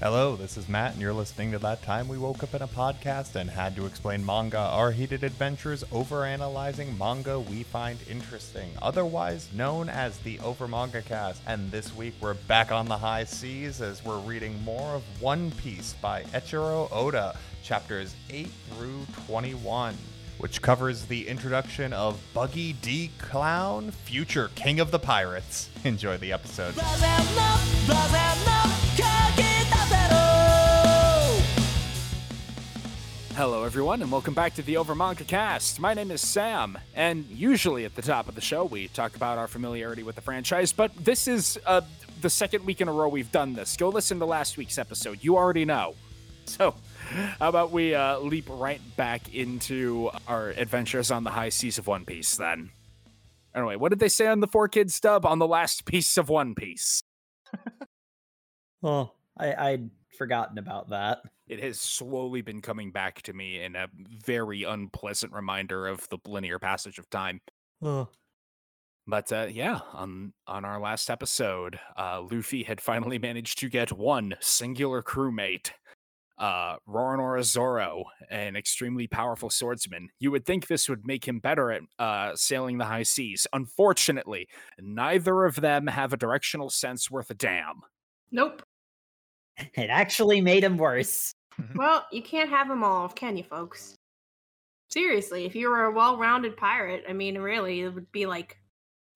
Hello, this is Matt, and you're listening to That Time We Woke Up in a Podcast and Had to Explain Manga, our heated adventures overanalyzing manga we find interesting, otherwise known as the Over Manga Cast. And this week we're back on the high seas as we're reading more of One Piece by Eiichiro Oda, chapters 8 through 21 which covers the introduction of Buggy D Clown, future king of the pirates. Enjoy the episode. Hello, everyone, and welcome back to the Over Manga Cast. My name is Sam, and usually at the top of the show, we talk about our familiarity with the franchise, but this is uh, the second week in a row we've done this. Go listen to last week's episode. You already know. So, how about we uh, leap right back into our adventures on the high seas of One Piece then? Anyway, what did they say on the 4Kids dub on the last piece of One Piece? Well, I, I'd forgotten about that. It has slowly been coming back to me in a very unpleasant reminder of the linear passage of time. Oh. But uh, yeah, on on our last episode, uh, Luffy had finally managed to get one singular crewmate, uh, Roronoa Zoro, an extremely powerful swordsman. You would think this would make him better at uh, sailing the high seas. Unfortunately, neither of them have a directional sense worth a damn. Nope. It actually made him worse. Well, you can't have them all, can you, folks? Seriously, if you were a well-rounded pirate, I mean, really, it would be like,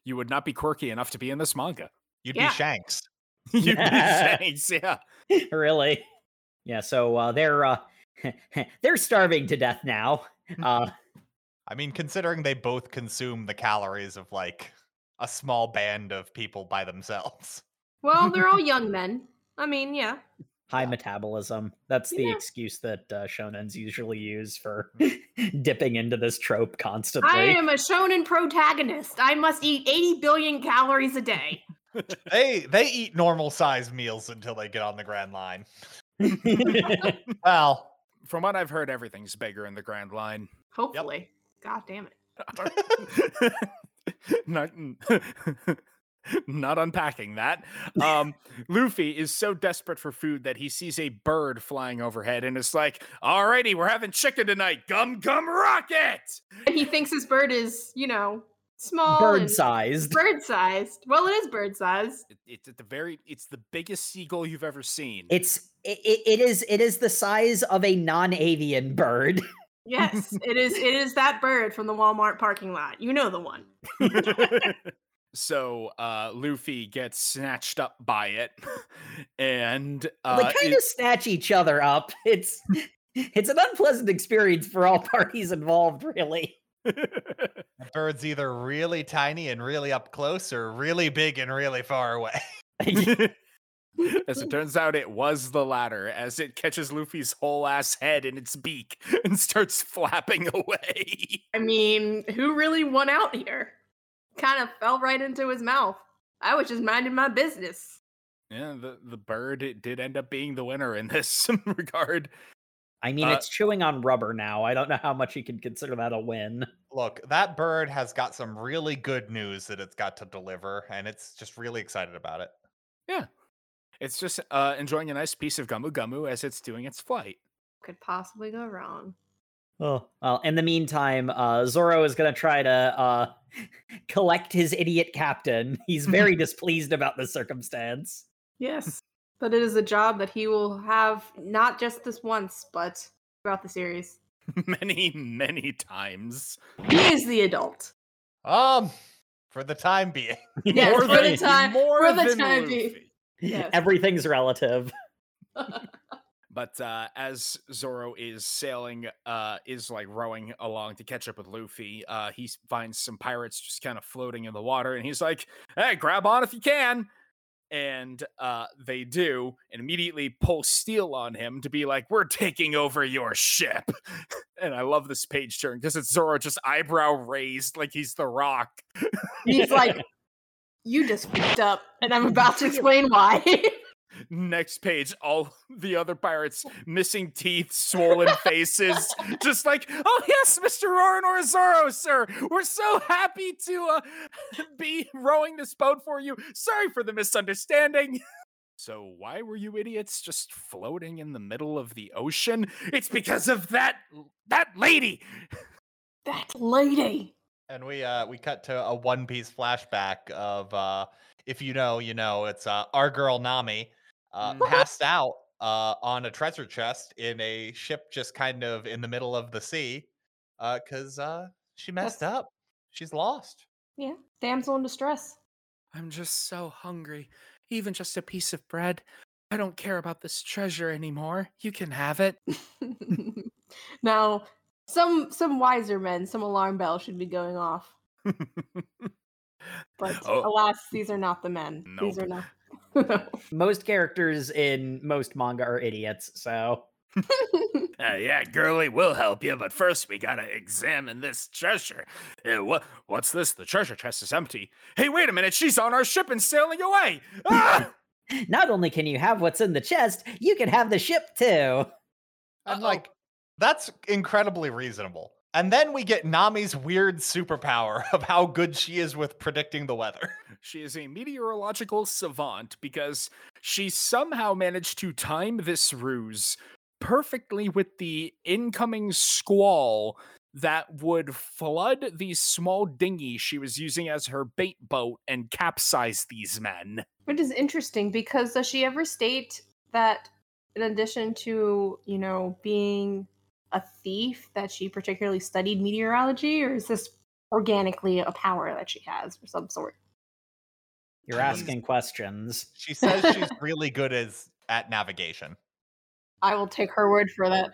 You would not be quirky enough to be in this manga. You'd Yeah. be Shanks. You'd be Shanks, yeah. really? Yeah, so uh, they're uh, they're starving to death now. Uh, I mean, considering they both consume the calories of like a small band of people by themselves. well, they're all young men. I mean, yeah. high metabolism. That's the Yeah. excuse that uh, shonens usually use for dipping into this trope constantly. I am a shonen protagonist. I must eat 80 billion calories a day. They they eat normal sized meals until they get on the Grand Line. Well, From what I've heard, everything's bigger in the Grand Line. Hopefully. God damn it. not not unpacking that. Um, Luffy is so desperate for food that he sees a bird flying overhead and is like, "Alrighty, we're having chicken tonight. Gum gum rocket!" And he thinks his bird is, you know, small. bird sized. Bird sized. Well, it is bird sized. It- it's at the very, it's the biggest seagull you've ever seen. It's it, it is it is the size of a non-avian bird. Yes, it is. It is that bird from the Walmart parking lot. You know the one. so uh, Luffy gets snatched up by it, and uh, they kind it- of snatch each other up. It's it's an unpleasant experience for all parties involved, really. the bird's either really tiny and really up close or really big and really far away. As it turns out, it was the latter, as it catches Luffy's whole ass head in its beak and starts flapping away. I mean, who really won out here? Kind of fell right into his mouth. I was just minding my business. Yeah, the, the bird it did end up being the winner in this regard. I mean, Uh, it's chewing on rubber now. I don't know how much you can consider that a win. Look, that bird has got some really good news that it's got to deliver, and it's just really excited about it. Yeah. It's just uh, enjoying a nice piece of Gomu Gomu as it's doing its flight. Could possibly go wrong. Oh well. In the meantime, uh, Zoro is going to try to uh, collect his idiot captain. He's very displeased about the circumstance. Yes. But it is a job that he will have not just this once, but throughout the series. many, many times. He is the adult. Um, for the time being. Yes, More for than- the time. more for the than time being. Luffy. Yes. Everything's relative. But uh, as Zoro is sailing, uh, is like rowing along to catch up with Luffy, uh, he finds some pirates just kind of floating in the water, and he's like, "Hey, grab on if you can!" And uh, they do, and immediately pull steel on him to be like, "We're taking over your ship." and I love this page turn because it's Zoro just eyebrow raised, like he's the Rock. He's like, you just fucked up, and I'm about to explain why. Next page, all the other pirates missing teeth, swollen faces, just like, oh yes, Mr. Roronoa Zoro, sir, we're so happy to uh, be rowing this boat for you. Sorry for the misunderstanding. So why were you idiots just floating in the middle of the ocean? It's because of that that lady. That lady. And we uh we cut to a One Piece flashback of uh if you know, you know, it's uh our girl Nami uh Mhm. passed out uh on a treasure chest in a ship just kind of in the middle of the sea uh cuz uh she messed That's- up. She's lost. Yeah. Damsel in distress. I'm just so hungry. Even just a piece of bread. I don't care about this treasure anymore. You can have it. now, some some wiser men, some alarm bell should be going off. But Oh. alas, these are not the men. These are not. Most characters in most manga are idiots, so Uh, yeah, girly, we'll help you, but first we gotta examine this treasure. Uh, what? What's this? The treasure chest is empty. Hey, wait a minute! She's on our ship and sailing away. Ah! not only can you have what's in the chest, you can have the ship too. I'm Uh-oh. like that's incredibly reasonable. And then we get Nami's weird superpower of how good she is with predicting the weather. She is a meteorological savant because she somehow managed to time this ruse perfectly with the incoming squall that would flood the small dinghy she was using as her bait boat and capsize these men. Which is interesting because does she ever state that in addition to, you know, being a thief, that she particularly studied meteorology, or is this organically a power that she has of some sort? You're Jeez. asking questions. She says she's really good as at navigation. I will take her word for that.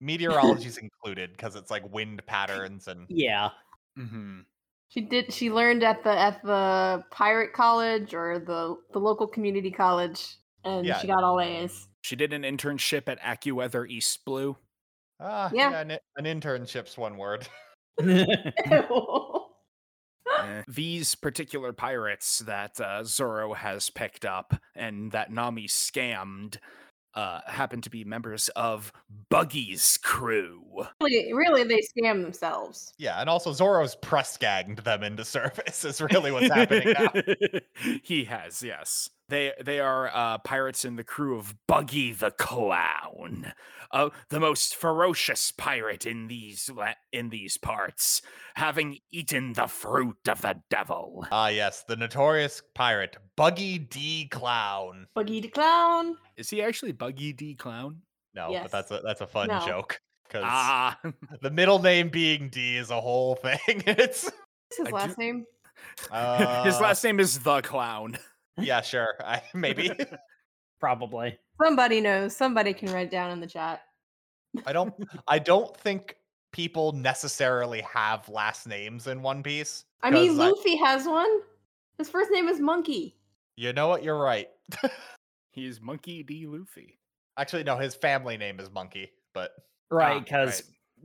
Meteorology's included because it's like wind patterns and Yeah. Mm-hmm. She did. She learned at the at the pirate college or the the local community college, and Yeah. she got all A's. She did an internship at AccuWeather East Blue. Ah Yeah. yeah, an, an internship's one word. These particular pirates that uh, Zoro has picked up and that Nami scammed uh, happen to be members of Buggy's crew. really, really, they scam themselves. Yeah, and also Zoro's press gagged them into service is really what's happening now. he has, yes. They they are uh, pirates in the crew of Buggy the Clown, uh, the most ferocious pirate in these la- in these parts, having eaten the fruit of the devil. Ah yes, the notorious pirate, Buggy D Clown. Buggy the clown. Is he actually Buggy D Clown? No, Yes. but that's a that's a fun No. joke. Because Ah, the middle name being D is a whole thing. it's What's his I last do- name? his uh, last name is the Clown. Yeah, sure. I, maybe. Probably. Somebody knows. Somebody can write down in the chat. I don't I don't think people necessarily have last names in One Piece. I mean, 'cause I- Luffy has one. His first name is Monkey. You know what? You're right. He's Monkey D. Luffy. Actually, no, his family name is Monkey, but Right, Ah, because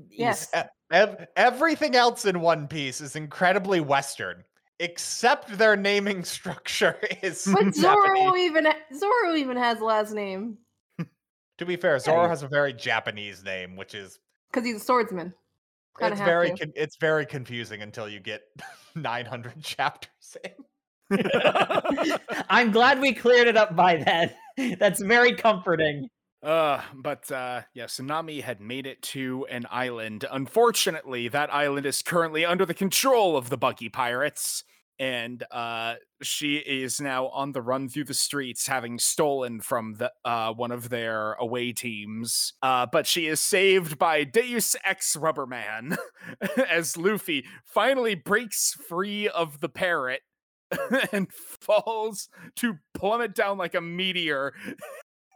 Yes. e- ev- everything else in One Piece is incredibly Western, except their naming structure is But Zoro even Zoro even has a last name To be fair, Zoro you- has a very Japanese name, which is because he's a swordsman. Kinda it's very con- it's very confusing until you get 900 chapters in. I'm glad we cleared it up by then. That's very comforting. Uh, but uh, yes, Nami had made it to an island. Unfortunately, that island is currently under the control of the Buggy Pirates, and uh, she is now on the run through the streets, having stolen from the uh, one of their away teams. Uh, but she is saved by Deus Ex Rubberman as Luffy finally breaks free of the parrot. and falls to plummet down like a meteor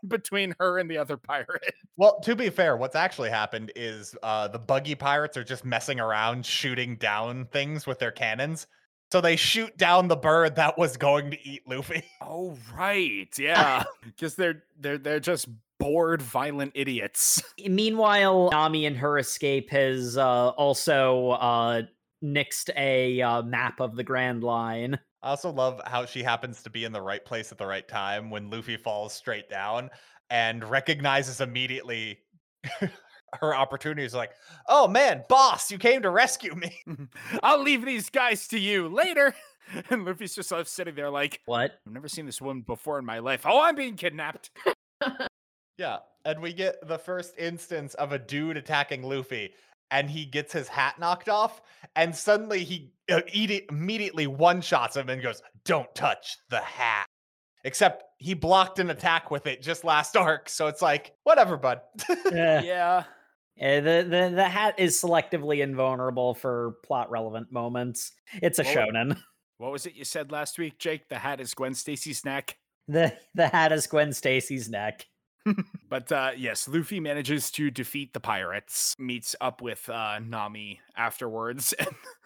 between her and the other pirate. Well, to be fair, what's actually happened is uh, the buggy pirates are just messing around, shooting down things with their cannons. So they shoot down the bird that was going to eat Luffy. Oh right, yeah, because they're they're they're just bored, violent idiots. Meanwhile, Nami and her escape has uh, also uh, nixed a uh, map of the Grand Line. I also love how she happens to be in the right place at the right time when Luffy falls straight down and recognizes immediately her opportunities. Like, oh man, boss, you came to rescue me. I'll leave these guys to you later. and Luffy's just sort of sitting there like, What? I've never seen this woman before in my life. Oh, I'm being kidnapped. Yeah, and we get the first instance of a dude attacking Luffy, and he gets his hat knocked off, and suddenly he uh, imme- immediately one shots him and goes, "Don't touch the hat." Except he blocked an attack with it just last arc, so it's like, whatever, bud. Eh, yeah. eh, the, the the hat is selectively invulnerable for plot relevant moments. It's a Well, shonen. What was it you said last week, Jake? The hat is Gwen Stacy's neck. The the hat is Gwen Stacy's neck. But uh, yes, Luffy manages to defeat the pirates, meets up with uh, Nami afterwards.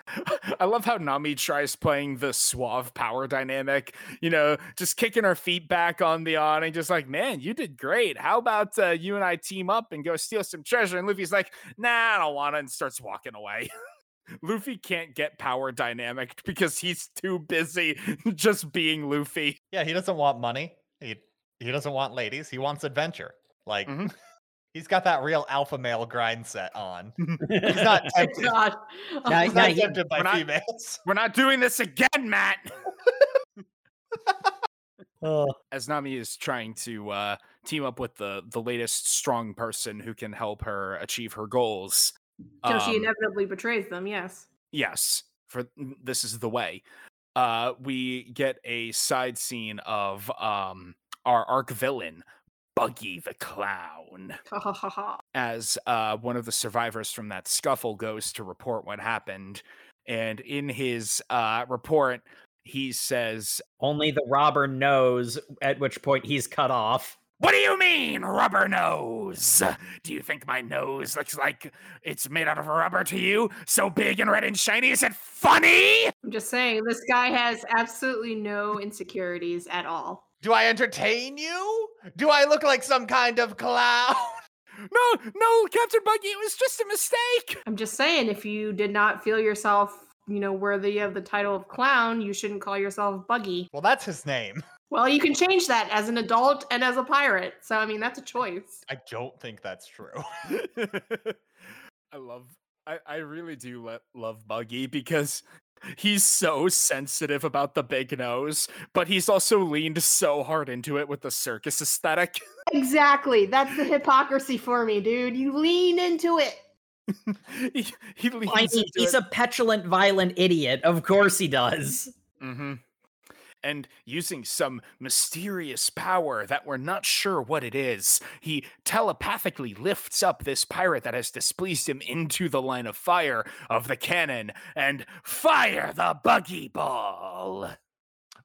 I love how Nami tries playing the suave power dynamic, you know, just kicking her feet back on the awning, just like, man, you did great. How about uh, you and I team up and go steal some treasure? And Luffy's like, nah, I don't want to, and starts walking away. Luffy can't get power dynamic because he's too busy just being Luffy. yeah, he doesn't want money. He he doesn't want ladies. He wants adventure. Like Mhm. he's got that real alpha male grind set on. He's not tempted. God. Now- He's now not he- tempted by we're not- females. We're not doing this again, Matt. Oh, as Nami is trying to uh, team up with the the latest strong person who can help her achieve her goals. Until she um, inevitably betrays them, yes. yes, for this is the way. Uh, we get a side scene of um, our arc villain, Buggy the Clown, as uh, one of the survivors from that scuffle goes to report what happened. And in his uh, report, he says, only the robber knows at which point he's cut off. What do you mean, rubber nose? Do you think my nose looks like it's made out of rubber to you? So big and red and shiny? Is it funny? I'm just saying, this guy has absolutely no insecurities at all. Do I entertain you? Do I look like some kind of clown? No, no, Captain Buggy, it was just a mistake. I'm just saying, if you did not feel yourself, you know, worthy of the title of clown, you shouldn't call yourself Buggy. Well, that's his name. Well, you can change that as an adult and as a pirate. So, I mean, that's a choice. I don't think that's true. I love, I, I really do le- love Buggy because he's so sensitive about the big nose, but he's also leaned so hard into it with the circus aesthetic. Exactly. That's the hypocrisy for me, dude. You lean into it. he, he leans I mean, into he's it. a petulant, violent idiot. Of course he does. Mm-hmm. And using some mysterious power that we're not sure what it is, he telepathically lifts up this pirate that has displeased him into the line of fire of the cannon and fire the buggy ball.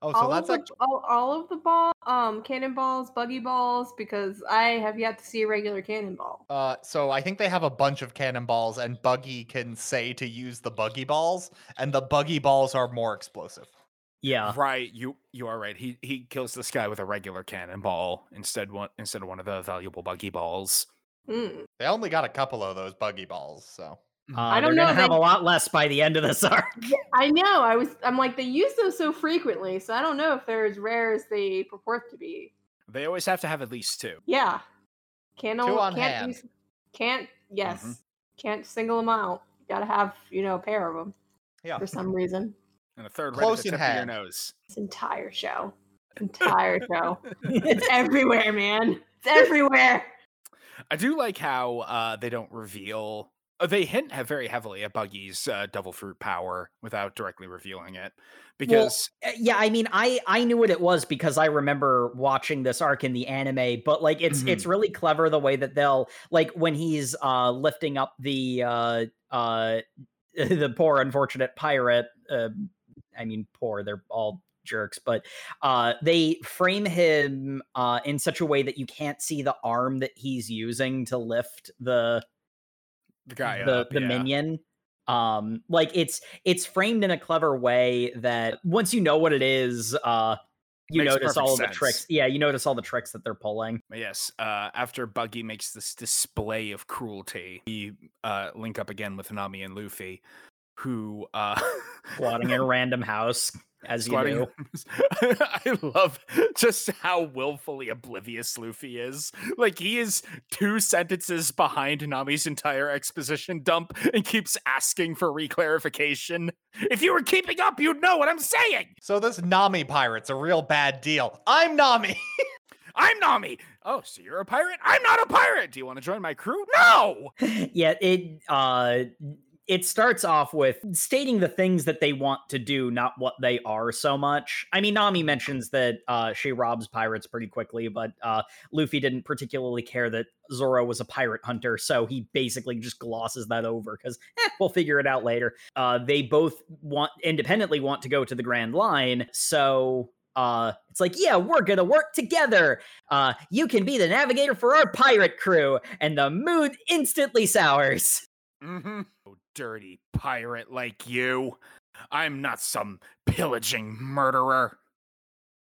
Oh, so all, that's of like the, all, all of the ball, um, cannonballs, buggy balls, because I have yet to see a regular cannonball. uh so I think they have a bunch of cannonballs and Buggy can say to use the buggy balls and the buggy balls are more explosive. Yeah. Right, you you are right. He he kills this guy with a regular cannonball instead one instead of one of the valuable buggy balls. Mm. They only got a couple of those buggy balls, so Uh, I don't know, gonna have they- a lot less by the end of this arc. I know. I was. I'm like they use those so frequently, so I don't know if they're as rare as they purport to be. They always have to have at least two. Yeah, can't Two on can't hand. use, can't yes, Mhm. can't single them out. Got to have you know a pair of them yeah. for some reason. And a third Close right in at the tip of your nose. This entire show, entire show, it's everywhere, man. It's everywhere. I do like how uh, they don't reveal. uh, They hint have very heavily at Buggy's uh, devil fruit power without directly revealing it, because Uh, yeah, I mean, I I knew what it was because I remember watching this arc in the anime, but like it's it's really clever the way that they'll like when he's uh lifting up the uh uh the poor unfortunate pirate uh I mean poor, they're all jerks, but uh they frame him uh in such a way that you can't see the arm that he's using to lift the the guy the up, the yeah. minion. Um like it's it's framed in a clever way that once you know what it is uh you Makes notice all the tricks yeah you notice all the tricks that they're pulling. Yes, uh, after Buggy makes this display of cruelty, we uh, link up again with Nami and Luffy, who uh, plotting in a random house as you Squatting. do. I love just how willfully oblivious Luffy is. Like he is two sentences behind Nami's entire exposition dump and keeps asking for reclarification. If you were keeping up, you'd know what I'm saying. So this Nami pirate's a real bad deal. I'm Nami. I'm Nami. Oh, so you're a pirate? I'm not a pirate. Do you want to join my crew? No. yeah, it uh it starts off with stating the things that they want to do, not what they are so much. I mean, Nami mentions that uh, she robs pirates pretty quickly, but uh, Luffy didn't particularly care that Zoro was a pirate hunter, so he basically just glosses that over because eh, we'll figure it out later. Uh, they both want independently want to go to the Grand Line, so uh it's like yeah we're gonna work together uh you can be the navigator for our pirate crew and the mood instantly sours Mm-hmm. Oh, dirty pirate like you. I'm not some pillaging murderer.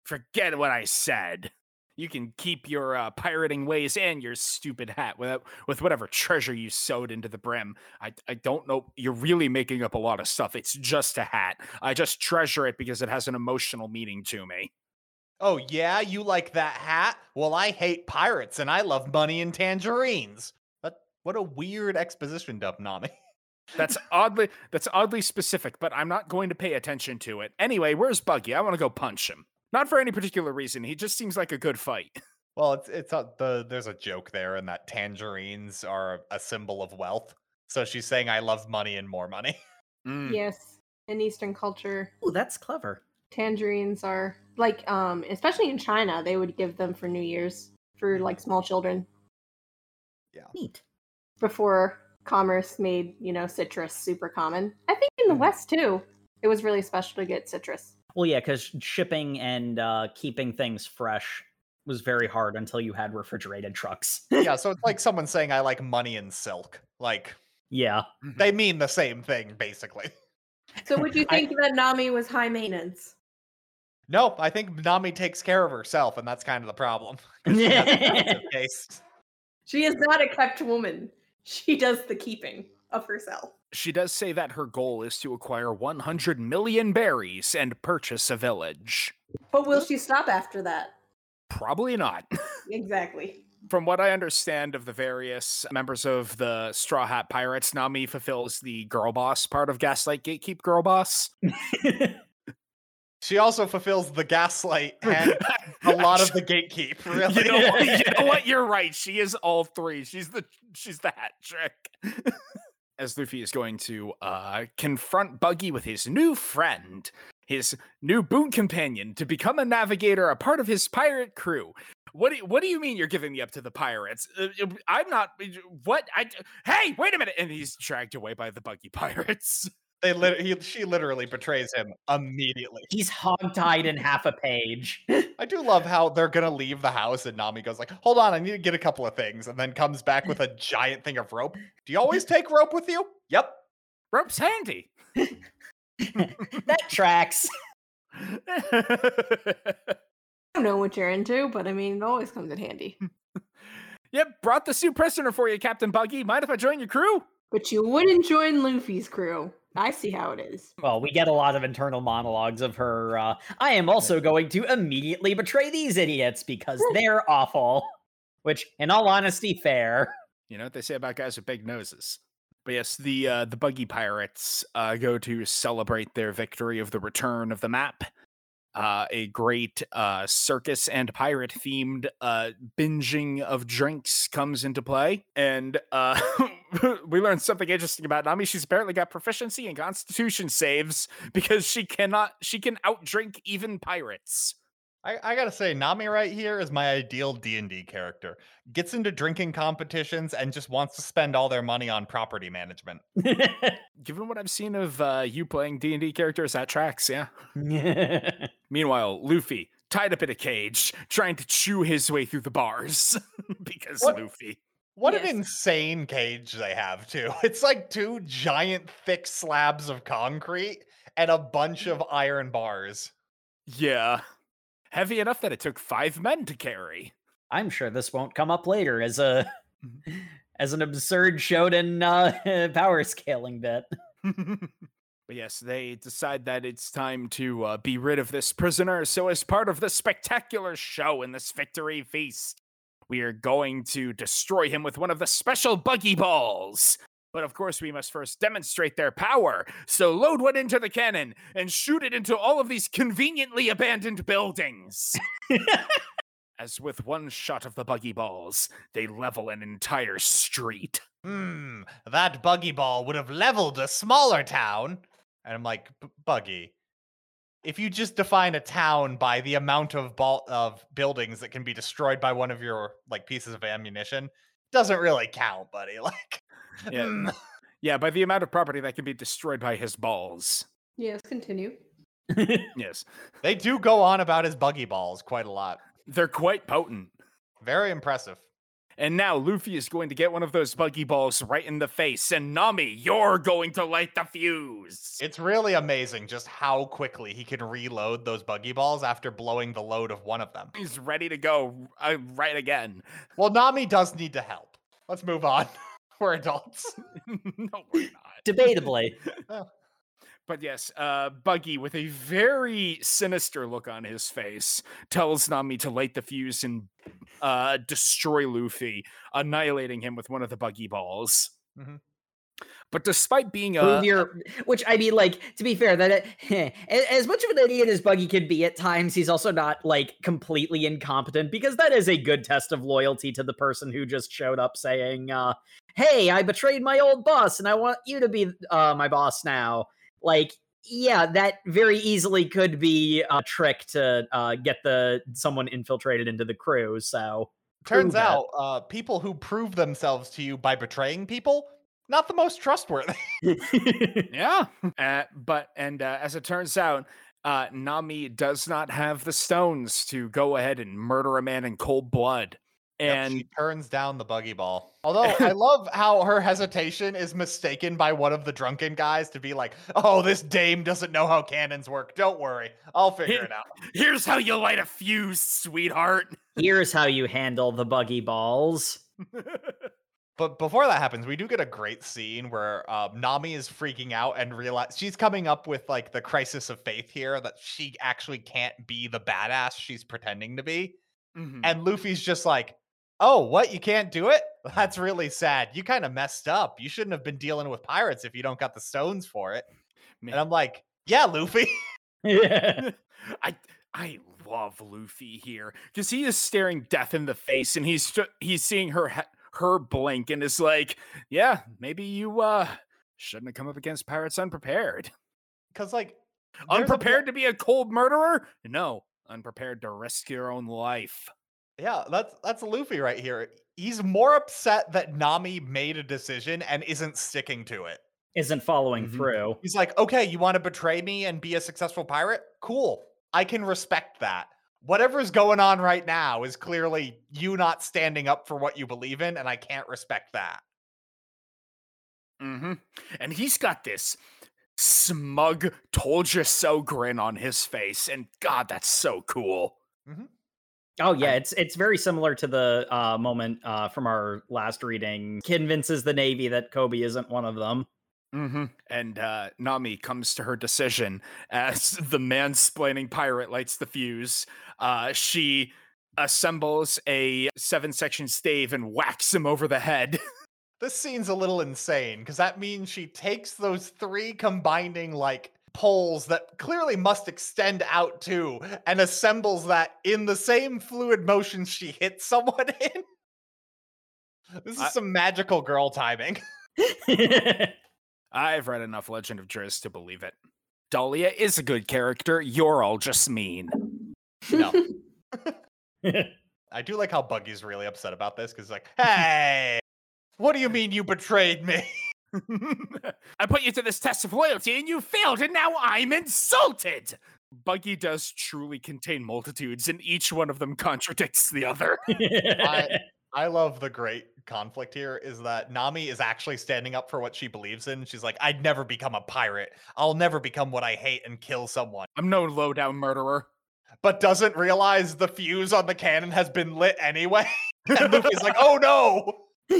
Forget what I said. You can keep your uh, pirating ways and your stupid hat with with whatever treasure you sewed into the brim. I I don't know. You're really making up a lot of stuff. It's just a hat. I just treasure it because it has an emotional meaning to me. oh yeah, you like that hat? Well, I hate pirates and I love money and tangerines. But what a weird exposition dump, Nami. That's oddly that's oddly specific, but I'm not going to pay attention to it. Anyway, where's Buggy? I want to go punch him. Not for any particular reason. He just seems like a good fight. Well, it's it's a, the there's a joke there, and that tangerines are a symbol of wealth. So she's saying, "I love money and more money." Mm. Yes, in Eastern culture, oh that's clever tangerines are like, um, especially in China, they would give them for New Year's for like small children Yeah. neat before commerce made you know citrus super common. I think in the Mhm. West too, it was really special to get citrus. well yeah because shipping and uh keeping things fresh was very hard until you had refrigerated trucks yeah, so it's like someone saying, "I like money and silk." Like yeah they mean the same thing, basically. So would you I- think that Nami was high maintenance? Nope, I think Nami takes care of herself, and that's kind of the problem. she has expensive taste. She is not a kept woman. She does the keeping of herself. She does say that her goal is to acquire 100 million berries and purchase a village. But will she stop after that? Probably not. Exactly. From what I understand of the various members of the Straw Hat Pirates, Nami fulfills the girl boss part of Gaslight Gatekeep Girl Boss. She also fulfills the gaslight and a lot of the gatekeep. Really, You know, what? you know what? You're right. She is all three. She's the she's the hat trick. As Luffy is going to uh, confront Buggy with his new friend, his new boon companion, to become a navigator, a part of his pirate crew. What do you, what do you mean you're giving me up to the pirates? Uh, uh, I'm not. What? I hey, wait a minute! And he's dragged away by the Buggy pirates. They lit- he, she literally betrays him immediately. he's hogtied in half a page I do love how they're gonna leave the house and Nami goes like, "Hold on, I need to get a couple of things," and then comes back with a giant thing of rope. Do you always take rope with you? Yep. Rope's handy. that tracks I don't know what you're into, but I mean, it always comes in handy. yep, brought the suit prisoner for you, Captain Buggy. Mind if I join your crew? But you wouldn't join Luffy's crew. I see how it is. well we get a lot of internal monologues of her uh i am also going to immediately betray these idiots because they're awful which in all honesty fair You know what they say about guys with big noses. But yes, the uh, the buggy pirates uh, go to celebrate their victory of the return of the map. Uh, a great uh, circus and pirate themed uh, binging of drinks comes into play, and uh, we learned something interesting about Nami. She's apparently got proficiency in Constitution saves because she cannot she can outdrink even pirates. I, I gotta say, Nami right here is my ideal D and D character. Gets into drinking competitions and just wants to spend all their money on property management. Given what I've seen of uh, you playing D and D characters, that tracks. Yeah. Meanwhile, Luffy tied up in a cage, trying to chew his way through the bars because What? Luffy. What an insane cage they have too. It's like two giant thick slabs of concrete and a bunch of iron bars. Yeah, heavy enough that it took five men to carry. i'm sure this won't come up later as a as an absurd shonen uh power scaling bit but yes, they decide that it's time to uh, be rid of this prisoner. So, as part of the spectacular show in this victory feast, we are going to destroy him with one of the special buggy balls. But of course, we must first demonstrate their power. So, load one into the cannon and shoot it into all of these conveniently abandoned buildings. As with one shot of the buggy balls, they level an entire street. Hmm, that buggy ball would have leveled a smaller town. And I'm like, Buggy, if you just define a town by the amount of ball of buildings that can be destroyed by one of your like pieces of ammunition, doesn't really count, buddy. Like, Yeah. hmm, Yeah, by the amount of property that can be destroyed by his balls. Yes, continue. Yes. they do go on about his buggy balls quite a lot. They're quite potent. Very impressive. And now Luffy is going to get one of those buggy balls right in the face. And Nami, you're going to light the fuse. It's really amazing just how quickly he can reload those buggy balls after blowing the load of one of them. He's ready to go uh, right again. Well, Nami does need to help. Let's move on. We're adults. no, we're not. Debatably. But yes, uh, Buggy, with a very sinister look on his face, tells Nami to light the fuse and uh, destroy Luffy, annihilating him with one of the buggy balls. Mhm. But despite being a, your, which I mean, like to be fair, that it, as much of an idiot as Buggy can be at times, he's also not like completely incompetent because that is a good test of loyalty to the person who just showed up saying, uh, "Hey, I betrayed my old boss, and I want you to be uh, my boss now." Like, yeah, that very easily could be a trick to uh, get the someone infiltrated into the crew. So Turns out, uh, people who prove themselves to you by betraying people, not the most trustworthy. yeah. Uh, but and uh, as it turns out, uh, Nami does not have the stones to go ahead and murder a man in cold blood. Yep, And she turns down the buggy ball. Although I love how her hesitation is mistaken by one of the drunken guys to be like, "Oh, this dame doesn't know how cannons work. Don't worry, I'll figure it out." here's how you light a fuse, sweetheart. here's how you handle the Buggy balls. But before that happens, we do get a great scene where um, Nami is freaking out and realize she's coming up with like the crisis of faith here that she actually can't be the badass she's pretending to be. Mhm. And Luffy's just like, "Oh, what? You can't do it? That's really sad. You kind of messed up. You shouldn't have been dealing with pirates if you don't got the stones for it." Man. And I'm like, "Yeah, Luffy." yeah. I I love Luffy here because he is staring death in the face, and he's he's seeing her her blink, and is like, "Yeah, maybe you uh shouldn't have come up against pirates unprepared. Because like, there's a Unprepared to be a cold murderer? No, unprepared to risk your own life." Yeah, that's that's Luffy right here. He's more upset that Nami made a decision and isn't sticking to it. Isn't following Mhm. through. He's like, okay, you want to betray me and be a successful pirate? Cool. I can respect that. Whatever's going on right now is clearly you not standing up for what you believe in, and I can't respect that. Mm-hmm. And he's got this smug "told you so" grin on his face, and God, that's so cool. Oh yeah, it's it's very similar to the uh, moment uh, from our last reading. Convinces the Navy that Koby isn't one of them. Mm-hmm. And uh, Nami comes to her decision as the mansplaining pirate lights the fuse. Uh, she assembles a seven section stave and whacks him over the head. This scene's a little insane because that means she takes those three combining like poles that clearly must extend out too and assembles that in the same fluid motion she hits someone in. This is I- some magical girl timing. I've read enough Legend of Drizzt to believe it. Dahlia is a good character. You're all just mean. No. I do like how Buggy's really upset about this because like, hey, what do you mean you betrayed me? I put you to this test of loyalty and you failed, and now I'm insulted. Buggy does truly contain multitudes, and each one of them contradicts the other. I love the great conflict here is that Nami is actually standing up for what she believes in. She's like, I'd never become a pirate. I'll never become what I hate and kill someone. I'm no lowdown murderer. But doesn't realize the fuse on the cannon has been lit anyway. and Luffy's like, oh no.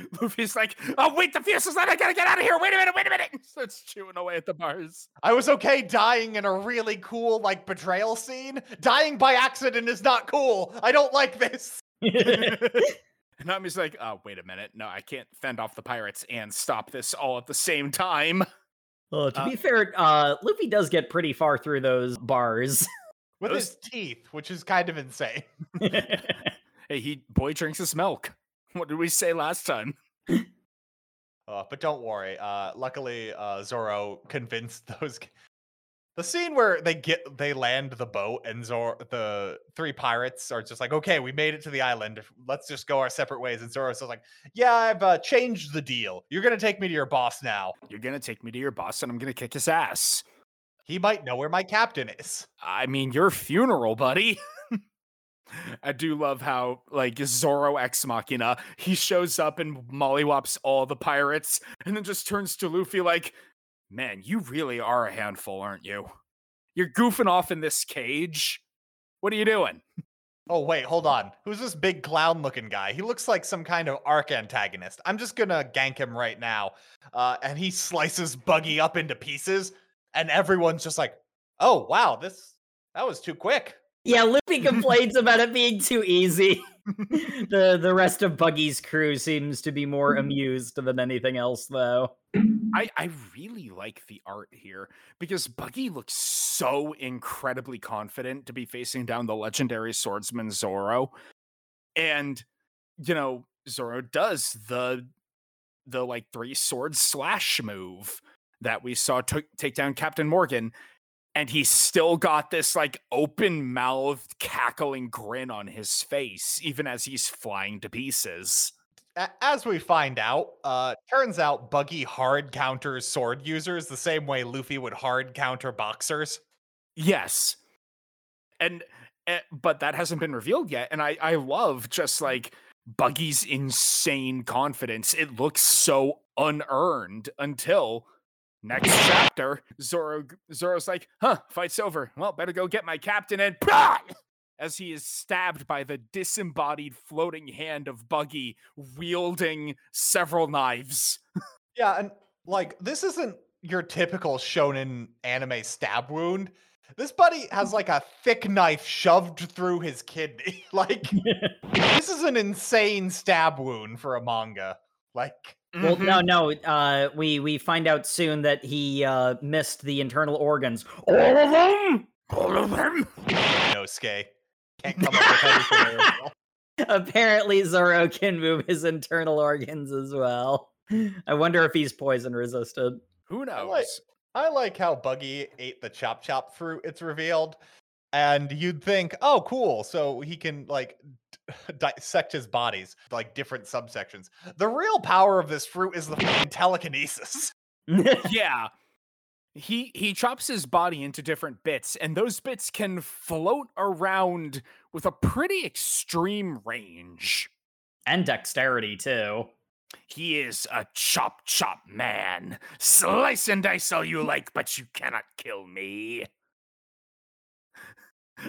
Luffy's like, oh wait, the fuse is not. I gotta get out of here. Wait a minute. Wait a minute. Starts chewing away at the bars. I was okay dying in a really cool like betrayal scene. Dying by accident is not cool. I don't like this. And Nami's like, oh, wait a minute. No, I can't fend off the pirates and stop this all at the same time. Well, to Uh, be fair, uh, Luffy does get pretty far through those bars. With Those- his teeth, which is kind of insane. Hey, he boy drinks his milk. What did we say last time? Uh, but don't worry. Uh, luckily, uh, Zoro convinced those. The scene where they get they land the boat and Zoro, the three pirates are just like, okay, we made it to the island. Let's just go our separate ways. And Zoro's just like, yeah, I've uh, changed the deal. You're gonna take me to your boss now. You're gonna take me to your boss and I'm gonna kick his ass. He might know where my captain is. I mean, your funeral, buddy. I do love how, like, Zoro ex Machina, he shows up and mollywops all the pirates and then just turns to Luffy like, man, you really are a handful, aren't you? You're goofing off in this cage. What are you doing? Oh wait, hold on. Who's this big clown-looking guy? He looks like some kind of arc antagonist. I'm just gonna gank him right now. Uh, and he slices Buggy up into pieces, and everyone's just like, "Oh wow, this that was too quick." Yeah, Luffy complains about it being too easy. the the rest of Buggy's crew seems to be more mm-hmm. amused than anything else, though. I, I really like the art here because Buggy looks so incredibly confident to be facing down the legendary swordsman Zoro. And, you know, Zoro does the the like three sword slash move that we saw to- take down Captain Morgan. And he's still got this like open mouthed cackling grin on his face, even as he's flying to pieces. As we find out, uh, turns out Buggy hard counters sword users the same way Luffy would hard counter boxers. Yes. And eh, but that hasn't been revealed yet and I I love just like Buggy's insane confidence. It looks so unearned until next chapter Zoro Zoro's like, "Huh, fight's over. Well, better go get my captain and as he is stabbed by the disembodied floating hand of Buggy wielding several knives. Yeah, and like this isn't your typical shonen anime stab wound. This buddy has like a thick knife shoved through his kidney. like this is an insane stab wound for a manga. Like Well, Mhm. no, no. Uh, we we find out soon that he uh, missed the internal organs. All of them. All of them. no Ske. Can't come up with anything. Apparently, Zoro can move his internal organs as well. I wonder if he's poison resistant. Who knows? like- I like how Buggy ate the chop chop fruit, it's revealed. And you'd think, oh, cool. So he can like d- dissect his bodies, like different subsections. The real power of this fruit is the fucking telekinesis. yeah. He he chops his body into different bits, and those bits can float around with a pretty extreme range. and dexterity too. He is a chop chop man. Slice and dice all you like, but you cannot kill me.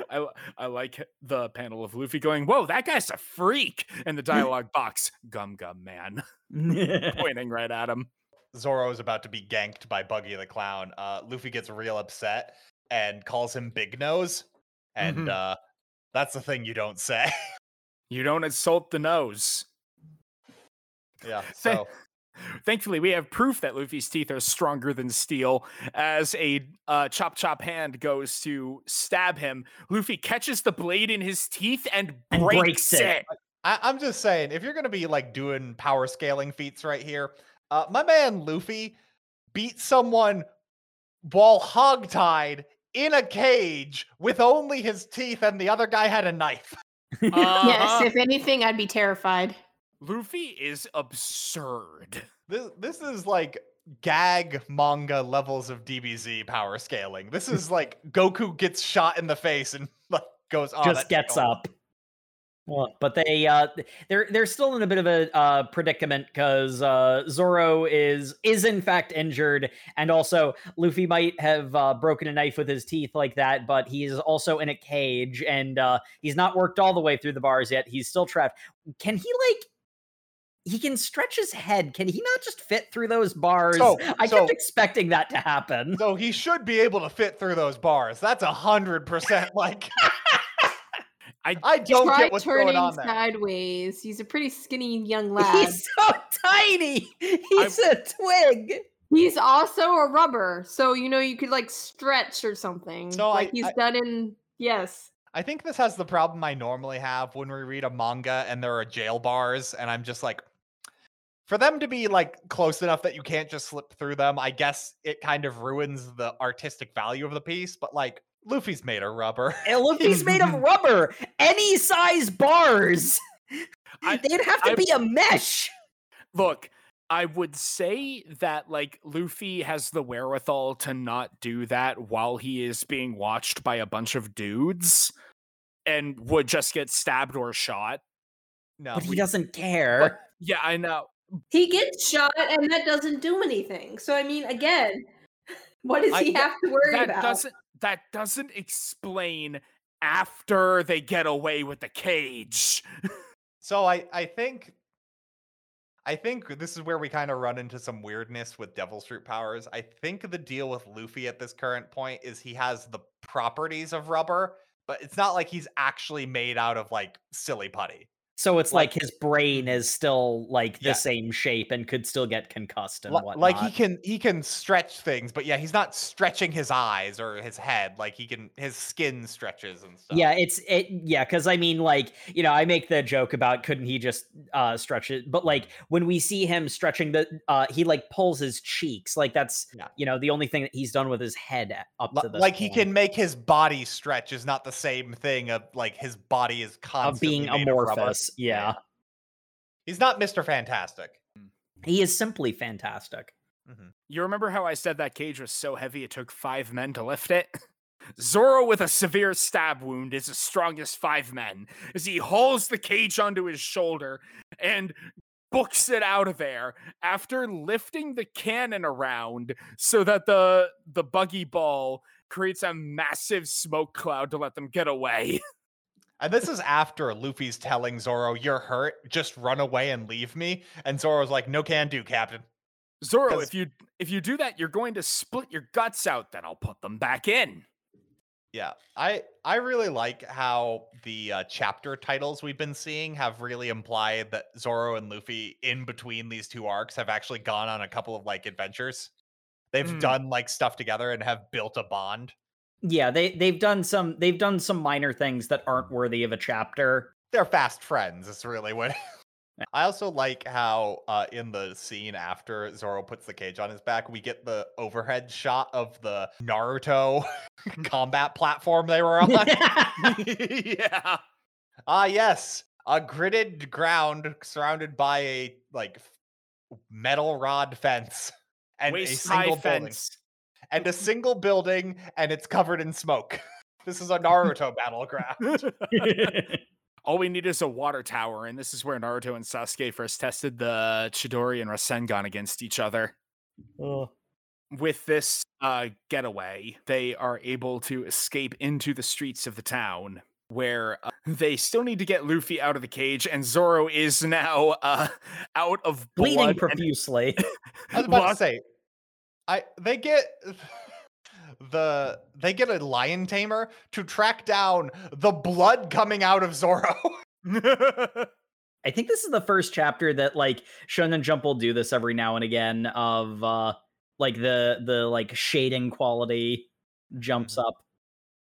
I, I like the panel of Luffy going, Whoa, that guy's a freak. And the dialogue box, Gum Gum Man, pointing right at him. Zoro is about to be ganked by Buggy the Clown. Uh, Luffy gets real upset and calls him Big Nose. And Mhm. uh, that's the thing you don't say. You don't insult the nose. yeah. So Thankfully, we have proof that Luffy's teeth are stronger than steel. As a uh, chop chop hand goes to stab him, Luffy catches the blade in his teeth and And breaks, breaks it. it. I- I'm just saying, if you're gonna be like doing power scaling feats right here, uh, my man Luffy beat someone while hogtied in a cage with only his teeth, and the other guy had a knife. Yes, Uh-huh. if anything, I'd be terrified. Luffy is absurd. This this is like gag manga levels of DBZ power scaling. This is like Goku gets shot in the face and like goes, oh, Just gets tickled." up. Well, but they uh they're they're still in a bit of a uh predicament because uh Zoro is is in fact injured and also Luffy might have uh broken a knife with his teeth like that but he is also in a cage and uh he's not worked all the way through the bars yet he's still trapped can he like he can stretch his head. Can he not just fit through those bars? So- I so- kept expecting that to happen. So he should be able to fit through those bars. That's a hundred percent. Like I- I don't get what's turning going on there. sideways. He's a pretty skinny young lad. He's so tiny. He's a twig. He's also a rubber, so you know you could like stretch or something. So like I- he's I- done in yes. I think this has the problem I normally have when we read a manga and there are jail bars, and I'm just like, for them to be like close enough that you can't just slip through them, I guess it kind of ruins the artistic value of the piece. But like, Luffy's made of rubber. And Luffy's made of rubber. Any size bars. I- They'd have to I- be a mesh. Look, I would say that like Luffy has the wherewithal to not do that while he is being watched by a bunch of dudes and would just get stabbed or shot. No, But he we- doesn't care. Yeah, I know. He gets shot and that doesn't do anything. So I mean again, what does I- he yeah, have to worry That about? doesn't that doesn't explain after they get away with the cage. So I I think I think this is where we kind of run into some weirdness with Devil's Fruit powers. I think the deal with Luffy at this current point is he has the properties of rubber, but it's not like he's actually made out of like silly putty. So it's Like- like, his brain is still like the Yeah. same shape and could still get concussed and whatnot. like he can he can stretch things, but yeah, he's not stretching his eyes or his head. Like he can his skin stretches and stuff. Yeah, it's it. Yeah, because I mean, like you know, I make the joke about couldn't he just uh stretch it? But like when we see him stretching the, uh he like pulls his cheeks. Like that's Yeah. you know the only thing that he's done with his head up Li- to this like he can make his body stretch is not the same thing of like his body is of constantly being of rubber. amorphous. Yeah. He's not Mr. Fantastic. Mm. he is simply fantastic. Mm-hmm. You remember how I said that cage was so heavy it took five men to lift it? Zoro with a severe stab wound is as strong as five men as he hauls the cage onto his shoulder and books it out of there after lifting the cannon around so that the the buggy ball creates a massive smoke cloud to let them get away. And this is after Luffy's telling Zoro, "You're hurt. Just run away and leave me." And Zoro's like, "No can do, Captain." Zoro, if you if you do that, you're going to split your guts out, then I'll put them back in. Yeah, I I really like how the uh, chapter titles we've been seeing have really implied that Zoro and Luffy, in between these two arcs, have actually gone on a couple of like adventures. They've Mm. done like stuff together and have built a bond. Yeah, they they've done some they've done some minor things that aren't worthy of a chapter. They're fast friends. Is really what. I also like how uh, in the scene after Zoro puts the cage on his back, we get the overhead shot of the Naruto combat platform they were on. yeah. Ah, yes, a gridded ground surrounded by a like metal rod fence and a Waist single building, fence. And a single building, and it's covered in smoke. This is a Naruto battleground. All we need is a water tower, and this is where Naruto and Sasuke first tested the Chidori and Rasengan against each other. Ugh. With this uh, getaway, they are able to escape into the streets of the town, where uh, they still need to get Luffy out of the cage, and Zoro is now uh, out of Bleeding blood and profusely. I was about to say, I they get the they get a lion tamer to track down the blood coming out of Zoro. I think this is the first chapter that like Shonen Jump will do this every now and again of uh like the the like shading quality jumps Mhm. up.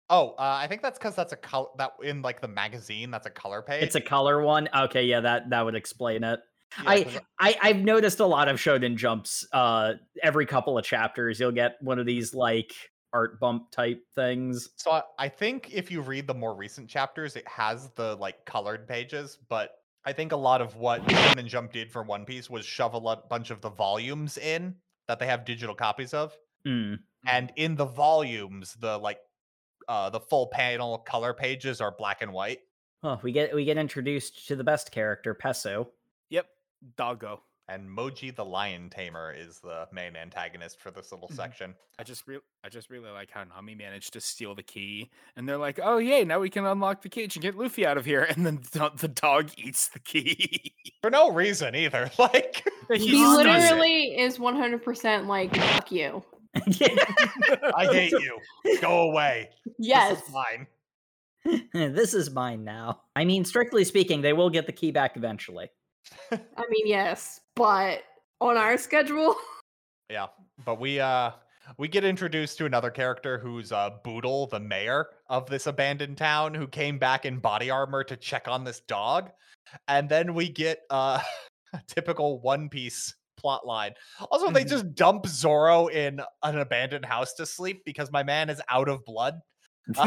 oh, uh, I think that's because that's a color that in like the magazine. That's a color page. It's a color one. Okay, yeah, that that would explain it. Yeah, I, 'cause I I've noticed a lot of Shonen Jumps uh every couple of chapters you'll get one of these like art bump type things. So I, I think if you read the more recent chapters, it has the like colored pages, but I think a lot of what Shonen Jump did for One Piece was shove a lot, bunch of the volumes in that they have digital copies of, Mm. and in the volumes, the like uh the full panel color pages are black and white. Oh, we get we get introduced to the best character, Peso. yep, doggo. And Moji the Lion Tamer is the main antagonist for this little Mhm. section. I just re- I just really like how Nami managed to steal the key, and they're like, "Oh yay, now we can unlock the cage and get Luffy out of here." And then the, the dog eats the key. For no reason either. Like he He literally is 100% like, fuck you. I hate you. Go away. Yes. This is mine. this is mine now. I mean, strictly speaking, they will get the key back eventually. I mean, yes, but on our schedule, Yeah. But we uh we get introduced to another character who's uh Boodle, the mayor of this abandoned town, who came back in body armor to check on this dog. And then we get uh a typical One Piece plot line. Also, they Mhm. just dump Zoro in an abandoned house to sleep because my man is out of blood.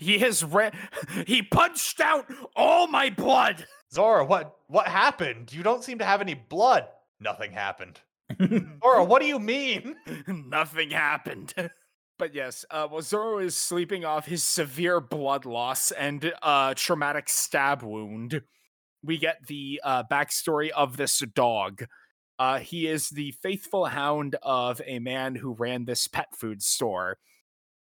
he has re- he punched out all my blood. Zoro, what what happened? You don't seem to have any blood. Nothing happened. Zoro, what do you mean? Nothing happened. But yes, uh, well, Zoro is sleeping off his severe blood loss and uh, traumatic stab wound. We get the uh, backstory of this dog. Uh, he is the faithful hound of a man who ran this pet food store.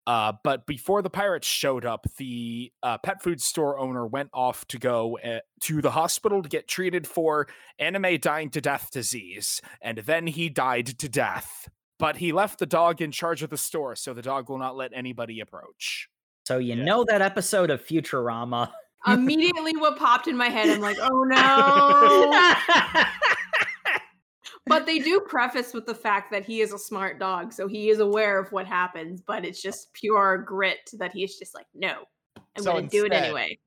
Uh, but before the pirates showed up, the uh, pet food store owner went off to go uh, to the hospital to get treated for anime dying to death disease, and then he died to death. But he left the dog in charge of the store, so the dog will not let anybody approach. So you Yeah. know that episode of Futurama. immediately what popped in my head, I'm like, oh no. but they do preface with the fact that he is a smart dog, so he is aware of what happens, but it's just pure grit that he's just like, no, I'm So gonna do it anyway.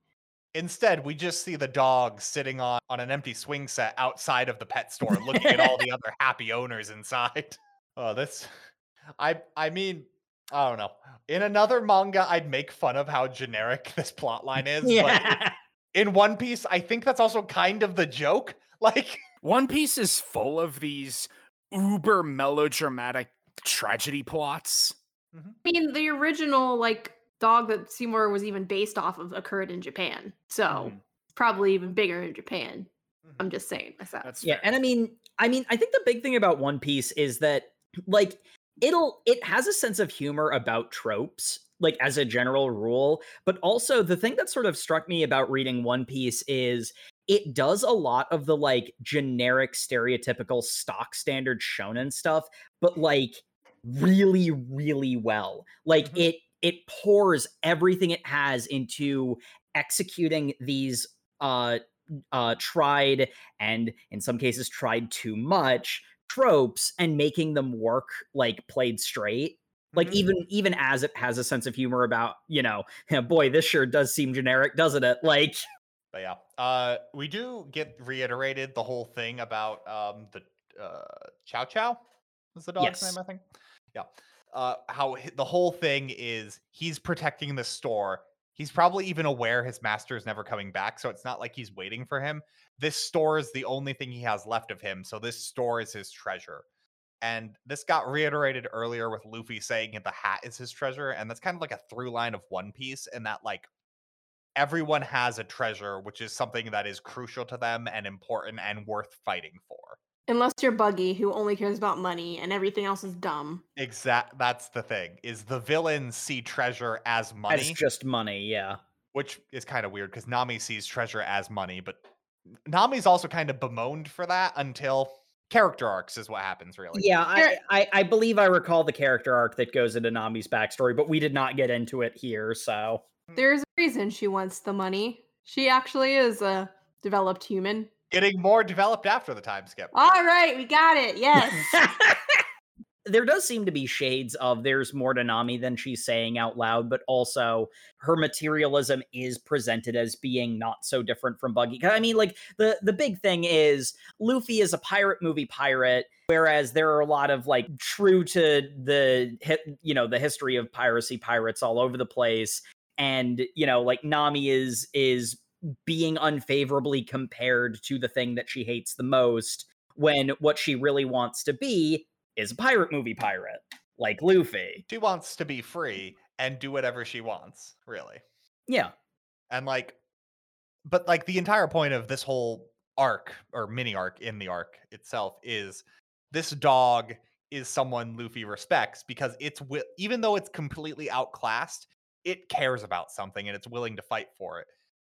Instead, we just see the dog sitting on, on an empty swing set outside of the pet store, looking at all the other happy owners inside. Oh, this I I mean, I don't know. In another manga, I'd make fun of how generic this plot line is. But yeah. in One Piece, I think that's also kind of the joke. Like One Piece is full of these uber melodramatic tragedy plots. I mean, the original like dog that Seymour was even based off of occurred in Japan, so Mhm. probably even bigger in Japan. Mhm. I'm just saying myself. That's Yeah, fair. and I mean, I mean, I think the big thing about One Piece is that like it'll it has a sense of humor about tropes like as a general rule, but also the thing that sort of struck me about reading One Piece is it does a lot of the like generic stereotypical stock standard shonen stuff, but like really really well. Like Mhm. it it pours everything it has into executing these uh uh tried and in some cases tried too much tropes and making them work like played straight like Mhm. even even as it has a sense of humor about you know boy this sure does seem generic doesn't it like But yeah, uh, we do get reiterated the whole thing about um, the uh, Chow Chow is the dog's Yes. name, I think. Yeah, uh, how the whole thing is he's protecting the store. He's probably even aware his master is never coming back, so it's not like he's waiting for him. This store is the only thing he has left of him, so this store is his treasure. And this got reiterated earlier with Luffy saying that the hat is his treasure, and that's kind of like a through line of One Piece, and that like everyone has a treasure, which is something that is crucial to them and important and worth fighting for. Unless you're Buggy, who only cares about money and everything else is dumb. Exact. That's the thing. Is the villains see treasure as money, as just money yeah which is kind of weird because Nami sees treasure as money, but Nami's also kind of bemoaned for that until character arcs is what happens. Really. yeah I, I i believe i recall the character arc that goes into nami's backstory but we did not get into it here so mm. There's a reason she wants the money. She actually is a developed human. Getting more developed after the time skip. All right, we got it. Yes. there does seem to be shades of there's more to Nami than she's saying out loud, but also her materialism is presented as being not so different from Buggy. 'Cause I mean, like the the big thing is Luffy is a pirate movie pirate, whereas there are a lot of like true to the you know, the history of piracy pirates all over the place, and you know, like Nami is is being unfavorably compared to the thing that she hates the most when what she really wants to be is a pirate movie pirate like Luffy. She wants to be free and do whatever she wants. Really. Yeah. and like but like the entire point of this whole arc or mini arc in the arc itself is this dog is someone Luffy respects because it's even though it's completely outclassed, it cares about something and it's willing to fight for it.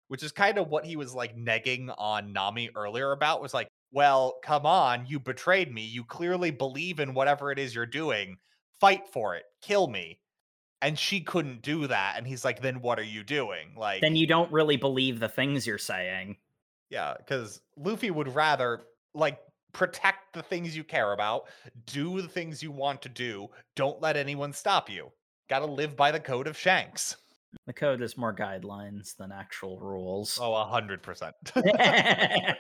Which is kind of what he was like negging on Nami earlier about was like, well, come on, you betrayed me. You clearly believe in whatever it is you're doing. Fight for it. Kill me. And she couldn't do that. And he's like, then what are you doing? Like Then you don't really believe the things you're saying. Yeah, because Luffy would rather like protect the things you care about, do the things you want to do, don't let anyone stop you. Gotta live by the code of Shanks. The code is more guidelines than actual rules. Oh, a hundred percent.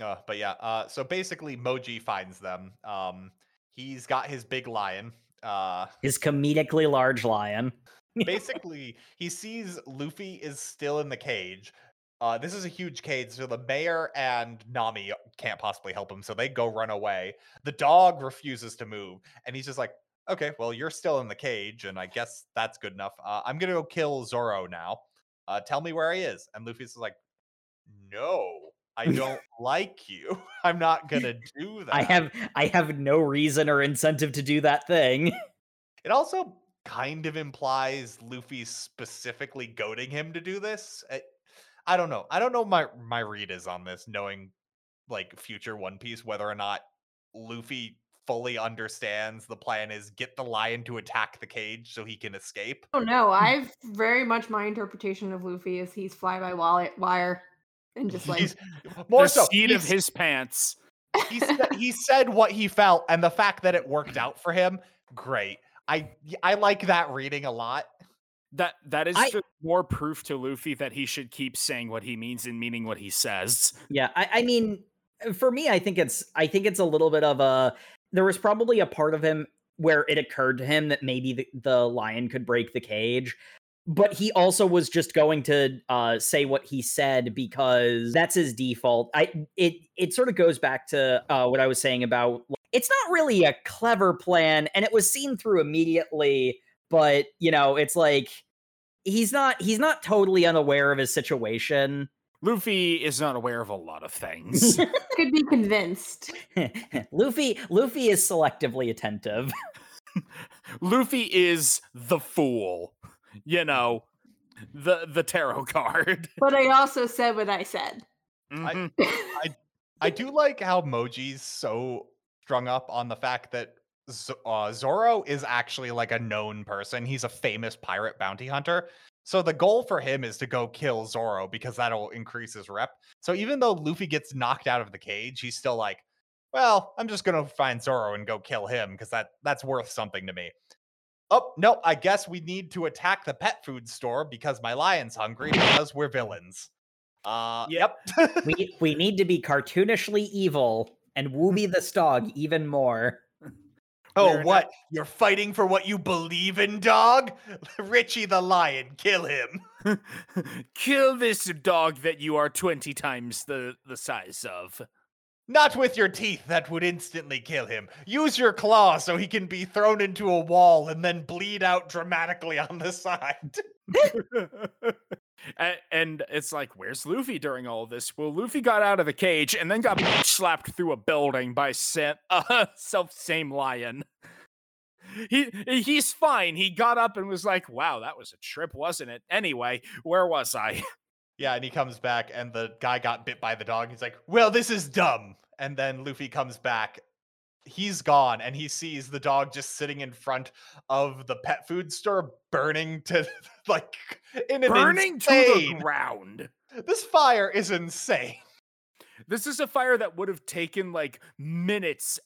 Uh, but yeah, uh, so basically Moji finds them. Um, he's got his big lion. Uh, His comedically large lion. basically he sees Luffy is still in the cage. Uh, this is a huge cage, so the mayor and Nami can't possibly help him, so they go run away. The dog refuses to move, and he's just like, "Okay, well, you're still in the cage, and I guess that's good enough. Uh, I'm gonna go kill Zoro now. Uh, tell me where he is." And Luffy's like, "No, I don't like you. I'm not gonna do that." I have I have no reason or incentive to do that thing. It also kind of implies Luffy specifically goading him to do this. I, I don't know. I don't know my my read is on this, knowing like future One Piece, whether or not Luffy fully understands the plan is get the lion to attack the cage so he can escape. Oh no, I've very much my interpretation of Luffy is he's fly by wire, wire and just like He's more the so seat of his pants. he said, he said what he felt, and the fact that it worked out for him, great. I I like that reading a lot. That that is I- just more proof to Luffy that he should keep saying what he means and meaning what he says. Yeah, I, I mean, for me, I think it's I think it's a little bit of a. There was probably a part of him where it occurred to him that maybe the, the lion could break the cage, but he also was just going to uh, say what he said because that's his default. I it it sort of goes back to uh, what I was saying about it's not really a clever plan, and it was seen through immediately. But you know, it's like he's not he's not totally unaware of his situation. Luffy is not aware of a lot of things. could be convinced. Luffy Luffy is selectively attentive. Luffy is the fool. You know, the the tarot card. But I also said what I said. Mhm. I do like how Moji's so strung up on the fact that Z- uh, Zoro is actually like a known person. He's a famous pirate bounty hunter. So the goal for him is to go kill Zoro because that'll increase his rep. So even though Luffy gets knocked out of the cage, he's still like, "Well, I'm just gonna find Zoro and go kill him because that that's worth something to me." Oh no, I guess we need to attack the pet food store because my lion's hungry because we're villains. Uh, Yep. yep. we we need to be cartoonishly evil and wooby the stog even more. Oh, not- what? You're fighting for what you believe in, dog? Richie the lion, kill him. Kill this dog that you are 20 times the, the size of. Not with your teeth, that would instantly kill him. Use your claw so he can be thrown into a wall and then bleed out dramatically on the side. And it's like, where's Luffy during all this? Well, Luffy got out of the cage and then got slapped through a building by uh, self same lion. He he's fine. He got up and was like, "Wow, that was a trip, wasn't it?" Anyway, where was I? Yeah, and he comes back and the guy got bit by the dog. He's like, well, this is dumb. And then Luffy comes back. He's gone and he sees the dog just sitting in front of the pet food store burning to like in an Burning to insane- the ground. This fire is insane. This is a fire that would have taken like minutes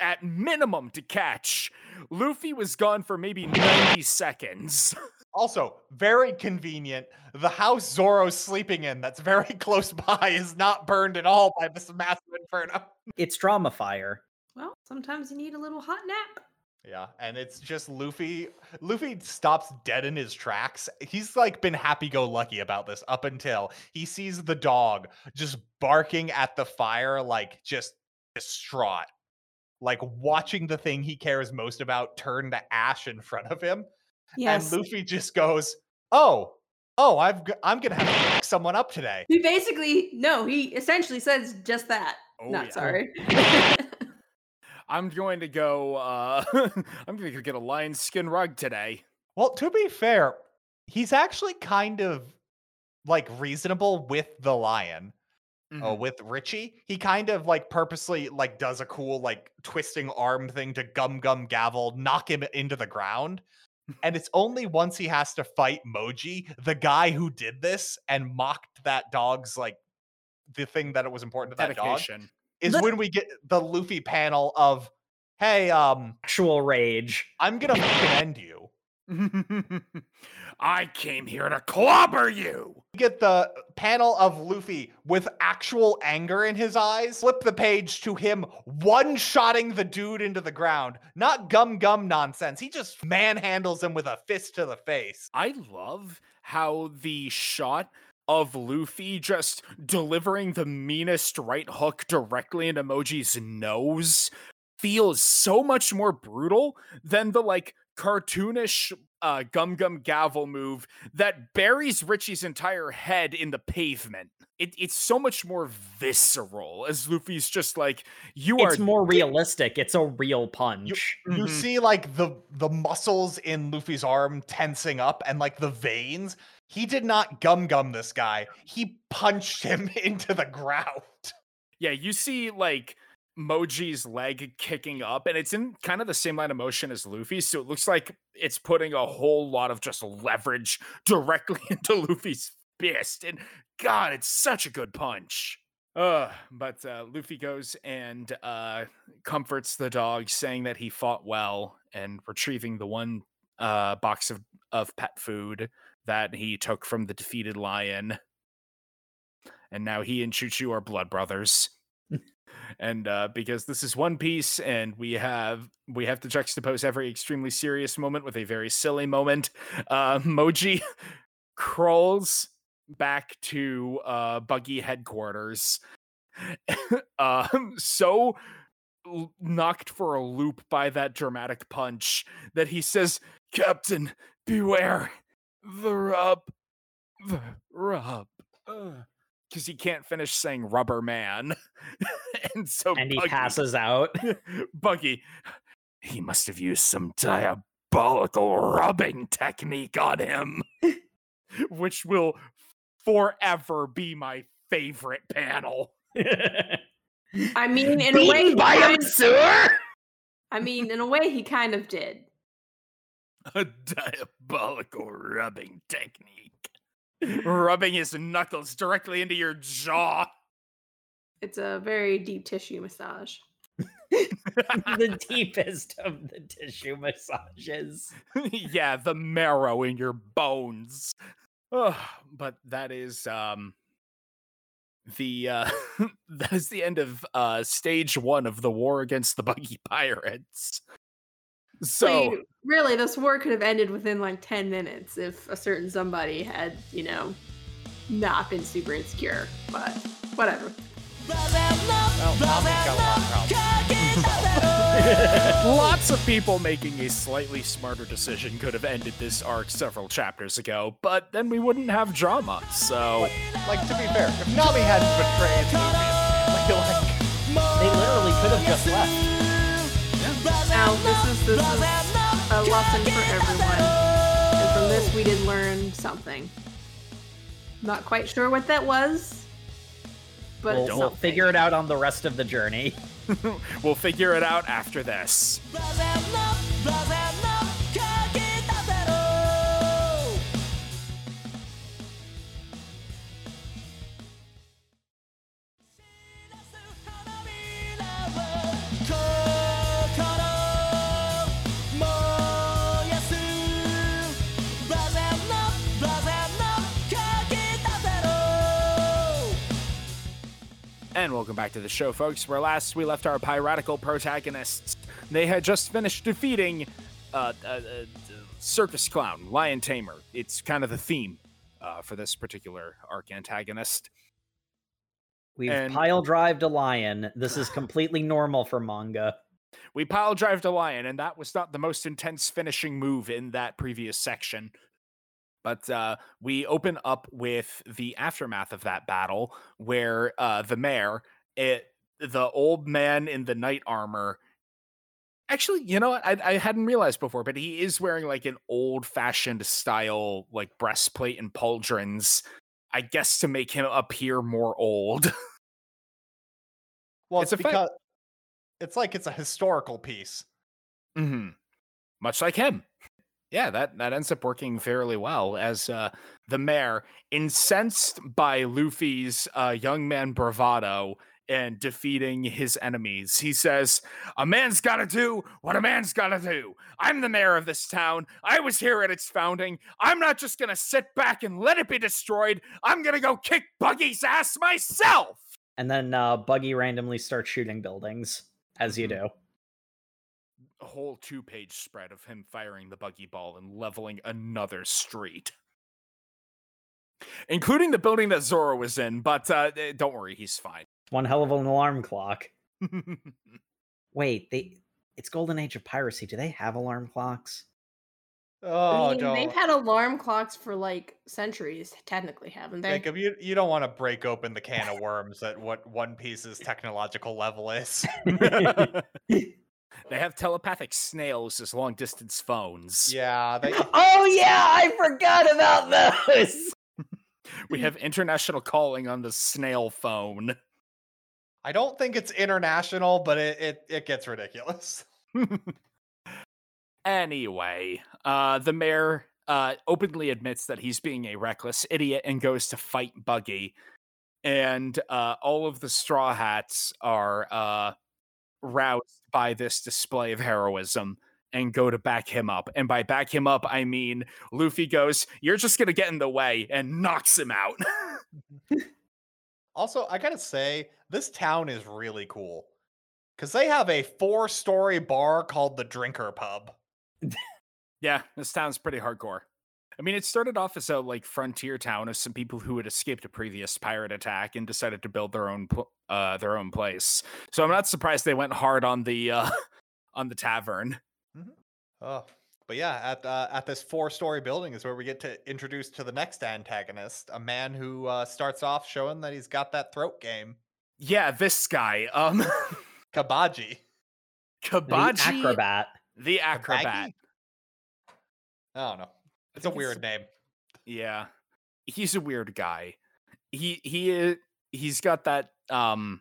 at minimum to catch. Luffy was gone for maybe 90 seconds. Also, very convenient. The house Zoro's sleeping in, that's very close by, is not burned at all by this massive inferno. It's drama fire. Well, sometimes you need a little hot nap. Yeah, and it's just Luffy. Luffy stops dead in his tracks. He's like been happy go lucky about this up until he sees the dog just barking at the fire, like just distraught. Like watching the thing he cares most about turn to ash in front of him. Yes. And Luffy just goes, Oh, oh, I've g- I'm gonna have to pick someone up today. He basically no, he essentially says just that. Oh, Not yeah. sorry. I'm going to go. Uh, I'm going to go get a lion skin rug today. Well, to be fair, he's actually kind of like reasonable with the lion. Oh, Mhm. with Richie, he kind of like purposely like does a cool like twisting arm thing to gum gum gavel, knock him into the ground. And it's only once he has to fight Moji, the guy who did this and mocked that dog's like the thing that it was important to that dog, Dedication. Is when we get the Luffy panel of, "Hey, um, Actual rage. I'm gonna fucking end you." I came here to clobber you. We get the panel of Luffy with actual anger in his eyes. Flip the page to him one-shotting the dude into the ground. Not gum gum nonsense. He just manhandles him with a fist to the face. I love how the shot of Luffy just delivering the meanest right hook directly into Moji's nose feels so much more brutal than the like cartoonish uh, gum gum gavel move that buries Richie's entire head in the pavement. It, it's so much more visceral as Luffy's just like, you are It's more realistic. It's a real punch. You Mhm. see like the the muscles in Luffy's arm tensing up and like the veins. He did not gum gum this guy. He punched him into the ground. Yeah, you see like Moji's leg kicking up, and it's in kind of the same line of motion as Luffy, so it looks like it's putting a whole lot of just leverage directly into Luffy's fist. And God, it's such a good punch. Uh, but uh, Luffy goes and uh, comforts the dog, saying that he fought well and retrieving the one uh, box of, of pet food that he took from the defeated lion. And now he and Choo Choo are blood brothers and uh, because this is One Piece, and we have we have to juxtapose every extremely serious moment with a very silly moment. Uh, Moji crawls back to uh, Buggy headquarters, um, so knocked for a loop by that dramatic punch that he says, "Captain, beware the rub, the rub." Because uh, he can't finish saying rubber man. and so and he Buggy- passes out. Buggy, he must have used some diabolical rubbing technique on him, which will forever be my favorite panel. I mean, in a way, Beaten by a kind- sewer. I mean, in a way, he kind of did. A diabolical rubbing technique. Rubbing his knuckles directly into your jaw. It's a very deep tissue massage. the deepest of the tissue massages. yeah, the marrow in your bones. Ugh, but that is um the uh that is the end of uh stage 1 of the war against the buggy pirates. So, Wait, really, this war could have ended within like 10 minutes if a certain somebody had, you know, not been super insecure. But whatever. Nami's got a lot of problems. lots of people making a slightly smarter decision could have ended this arc several chapters ago, but then we wouldn't have drama. So, Like to be fair, if Nami hadn't betrayed Luffy, like, like They literally could have just left. Now, this is this is a lesson for everyone. And from this, we did learn something. Not quite sure what that was, but We'll, it's we'll figure it out on the rest of the journey. we'll figure it out after this. And welcome back to the show, folks. Where last we left our piratical protagonists, they had just finished defeating uh, uh, uh, circus clown, lion tamer. It's kind of the theme uh, for this particular arc antagonist. We've And- pile drived a lion. This is completely normal for manga. We pile drived a lion, and that was not the most intense finishing move in that previous section. But uh, we open up with the aftermath of that battle, where uh, the mayor, it, the old man in the knight armor, actually, you know, I, I hadn't realized before, but he is wearing like an old-fashioned style, like breastplate and pauldrons, I guess to make him appear more old. Well, It's it's, because it's like it's a historical piece. hmm Much like him. Yeah, that, that ends up working fairly well as uh, the mayor, incensed by Luffy's uh, young man bravado and defeating his enemies, he says, A man's gotta do what a man's gotta do. I'm the mayor of this town. I was here at its founding. I'm not just gonna sit back and let it be destroyed. I'm gonna go kick Buggy's ass myself. And then uh, Buggy randomly starts shooting buildings, as you Mhm. do. A whole two page spread of him firing the buggy ball and leveling another street. Including the building that Zoro was in, but uh, eh, don't worry, he's fine. One hell of an alarm clock. Wait, they it's Golden Age of Piracy. Do they have alarm clocks? Oh, I mean, they've had alarm clocks for like centuries, technically, haven't they? Jacob, you, you don't want to break open the can of worms at what One Piece's technological level is. they have telepathic snails as long distance phones. Yeah, they, oh yeah, I forgot about those. We have international calling on the snail phone. I don't think it's international, but it, it, it gets ridiculous. Anyway, uh, the mayor uh, openly admits that he's being a reckless idiot and goes to fight Buggy. And uh, all of the Straw Hats are uh, roused by this display of heroism and go to back him up. And by back him up, I mean Luffy goes, You're just going to get in the way and knocks him out. Also, I gotta say, this town is really cool. Because they have a four story bar called the Drinker Pub. Yeah, this town's pretty hardcore. I mean, it started off as a like frontier town of some people who had escaped a previous pirate attack and decided to build their own pl- uh their own place. So I'm not surprised they went hard on the uh on the tavern. Oh, but yeah, at uh, at this four story building is where we get to introduce to the next antagonist, a man who uh, starts off showing that he's got that throat game, Yeah, this guy, um Kabaji. The Kabaji acrobat. the acrobat. Kabagi? I don't know. It's a think it's- weird name. Yeah. He's a weird guy. He he is he's got that um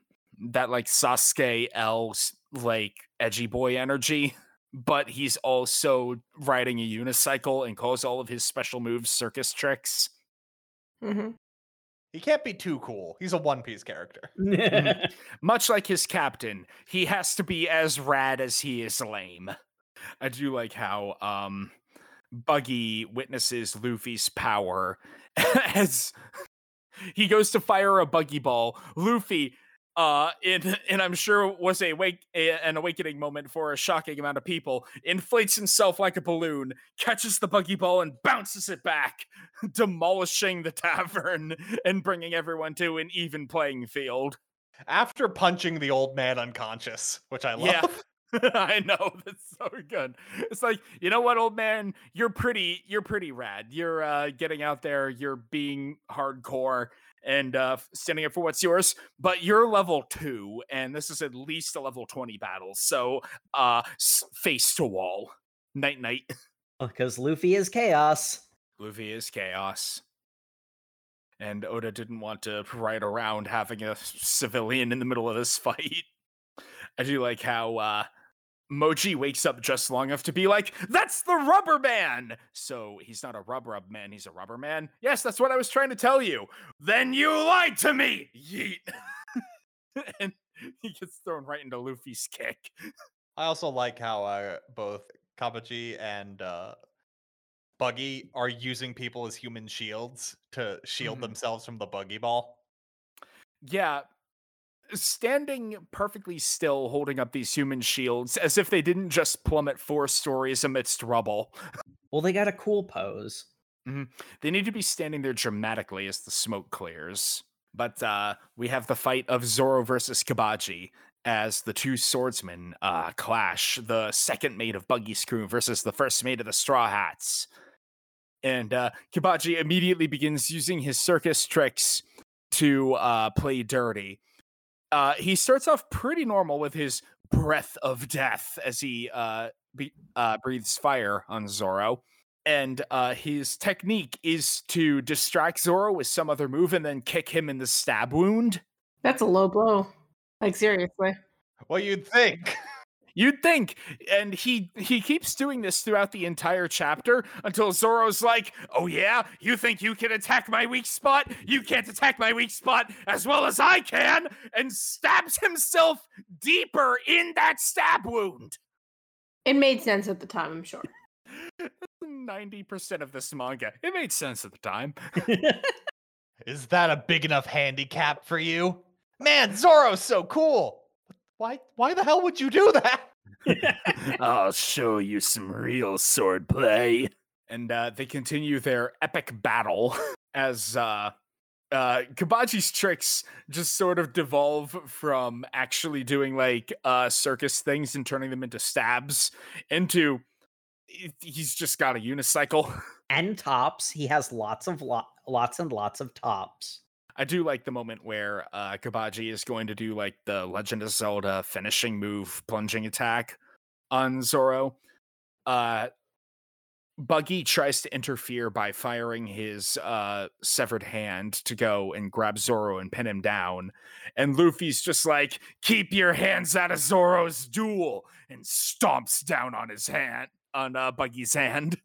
that like Sasuke L s- like edgy boy energy, but he's also riding a unicycle and calls all of his special moves circus tricks. Mm-hmm. He can't be too cool. He's a One Piece character. Much like his captain, he has to be as rad as he is lame. I do like how um Buggy witnesses Luffy's power as he goes to fire a buggy ball. Luffy uh in and I'm sure was a wake a, an awakening moment for a shocking amount of people inflates himself like a balloon catches the buggy ball and bounces it back demolishing the tavern and bringing everyone to an even playing field After punching the old man unconscious, which I love. Yeah. I know that's so good. It's like, you know what, old man, you're pretty, you're pretty rad. You're uh, getting out there, you're being hardcore and uh, standing up for what's yours. But you're level two, and this is at least a level twenty battle. So, uh, face to wall. Night, night. Because Luffy is chaos. Luffy is chaos. And Oda didn't want to ride around having a civilian in the middle of this fight. I do like how uh, Moji wakes up just long enough to be like, that's the rubber man! So he's not a rub rub man, he's a rubber man. Yes, that's what I was trying to tell you. Then you lied to me! Yeet. and he gets thrown right into Luffy's kick. I also like how uh, both Kabaji and uh, Buggy are using people as human shields to shield Mhm. themselves from the buggy ball. Yeah. Standing perfectly still, holding up these human shields as if they didn't just plummet four stories amidst rubble. Well, they got a cool pose. They need to be standing there dramatically as the smoke clears. But uh, we have the fight of Zoro versus Kabaji as the two swordsmen uh, clash. The second mate of Buggy's crew versus the first mate of the Straw Hats. And uh, Kabaji immediately begins using his circus tricks to uh, play dirty. Uh, he starts off pretty normal with his breath of death as he uh, be, uh, breathes fire on Zoro. And uh, his technique is to distract Zoro with some other move and then kick him in the stab wound. That's a low blow. Like seriously. Well, you'd think. You'd think, and he he keeps doing this throughout the entire chapter until Zoro's like, "Oh yeah, you think you can attack my weak spot? You can't attack my weak spot as well as I can," and stabs himself deeper in that stab wound. It made sense at the time, I'm sure. Ninety percent of this manga, it made sense at the time. Is that a big enough handicap for you? Man, Zoro's so cool. Why why the hell would you do that? I'll show you some real sword play. And uh, they continue their epic battle as uh, uh, Kabaji's tricks just sort of devolve from actually doing like uh, circus things and turning them into stabs into he's just got a unicycle. and tops. He has lots of lo- lots and lots of tops. I do like the moment where uh, Kabaji is going to do like the Legend of Zelda finishing move, plunging attack on Zoro. Uh, Buggy tries to interfere by firing his uh, severed hand to go and grab Zoro and pin him down. And Luffy's just like, "Keep your hands out of Zoro's duel," and stomps down on his hand, on uh, Buggy's hand.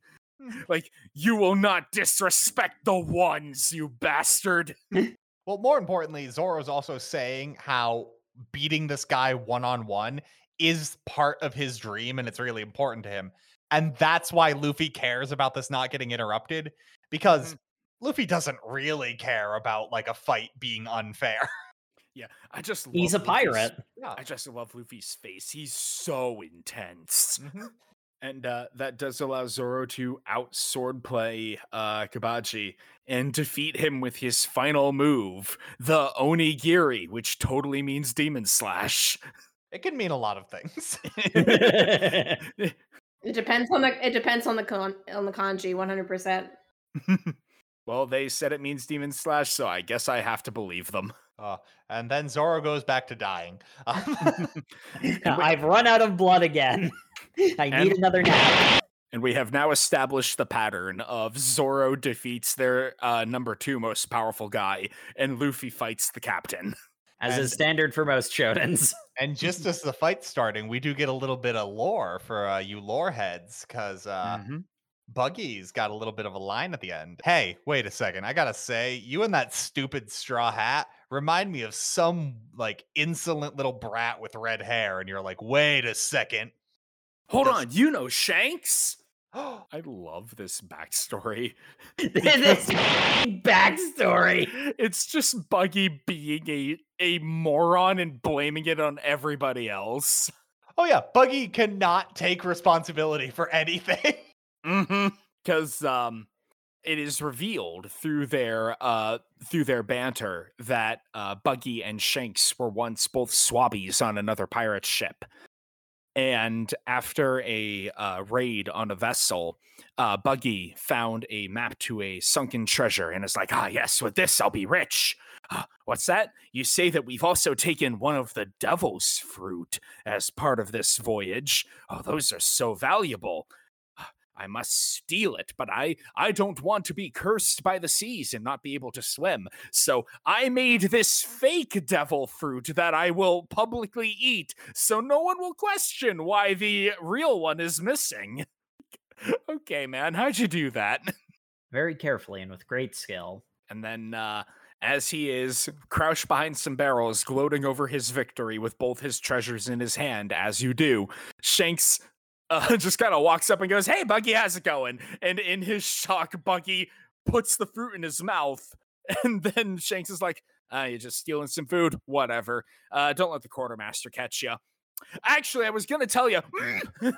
like, you will not disrespect the ones, you bastard. Well, more importantly, Zoro's also saying how beating this guy one on one is part of his dream and it's really important to him. And that's why Luffy cares about this not getting interrupted because Mm-hmm. Luffy doesn't really care about like a fight being unfair. Yeah, I just He's a love Luffy's- pirate. Yeah. I just love Luffy's face. He's so intense. Mhm. And uh, that does allow Zoro to out swordplay uh, Kabaji and defeat him with his final move, the Onigiri, which totally means Demon Slash. It can mean a lot of things. It depends on the it depends on the con on the kanji, 100%. well, they said it means Demon Slash, so I guess I have to believe them. Uh, and then Zoro goes back to dying. Um, I've run out of blood again. I need another nap. And we have now established the pattern of Zoro defeats their uh, number two most powerful guy, and Luffy fights the captain. As And- is standard for most shonens. and just as the fight's starting, we do get a little bit of lore for uh, you lore heads because uh, Mhm. Buggy's got a little bit of a line at the end. Hey, wait a second. I gotta say, you and that stupid straw hat remind me of some like insolent little brat with red hair. And you're like, wait a second. Hold on, you know Shanks? I love this backstory. this backstory. It's just Buggy being a a moron and blaming it on everybody else. Oh, yeah. Buggy cannot take responsibility for anything. Mm-hmm. Because um, it is revealed through their uh through their banter that uh Buggy and Shanks were once both swabbies on another pirate ship. And after a uh, raid on a vessel, uh, Buggy found a map to a sunken treasure and is like, ah, yes, with this I'll be rich. "Ah, what's that? You say that we've also taken one of the devil's fruit as part of this voyage. Oh, those are so valuable. "Ah, I must steal it, but I I don't want to be cursed by the seas and not be able to swim. So I made this fake devil fruit that I will publicly eat, so no one will question why the real one is missing. okay, man, how'd you do that? Very carefully and with great skill. And then, uh, as he is crouched behind some barrels, gloating over his victory with both his treasures in his hand, as you do, Shanks uh, just kind of walks up and goes, Hey, Buggy, how's it going? And in his shock, Buggy puts the fruit in his mouth. And then Shanks is like, uh, You're just stealing some food? Whatever. Uh, don't let the quartermaster catch you. Actually, I was going to tell you.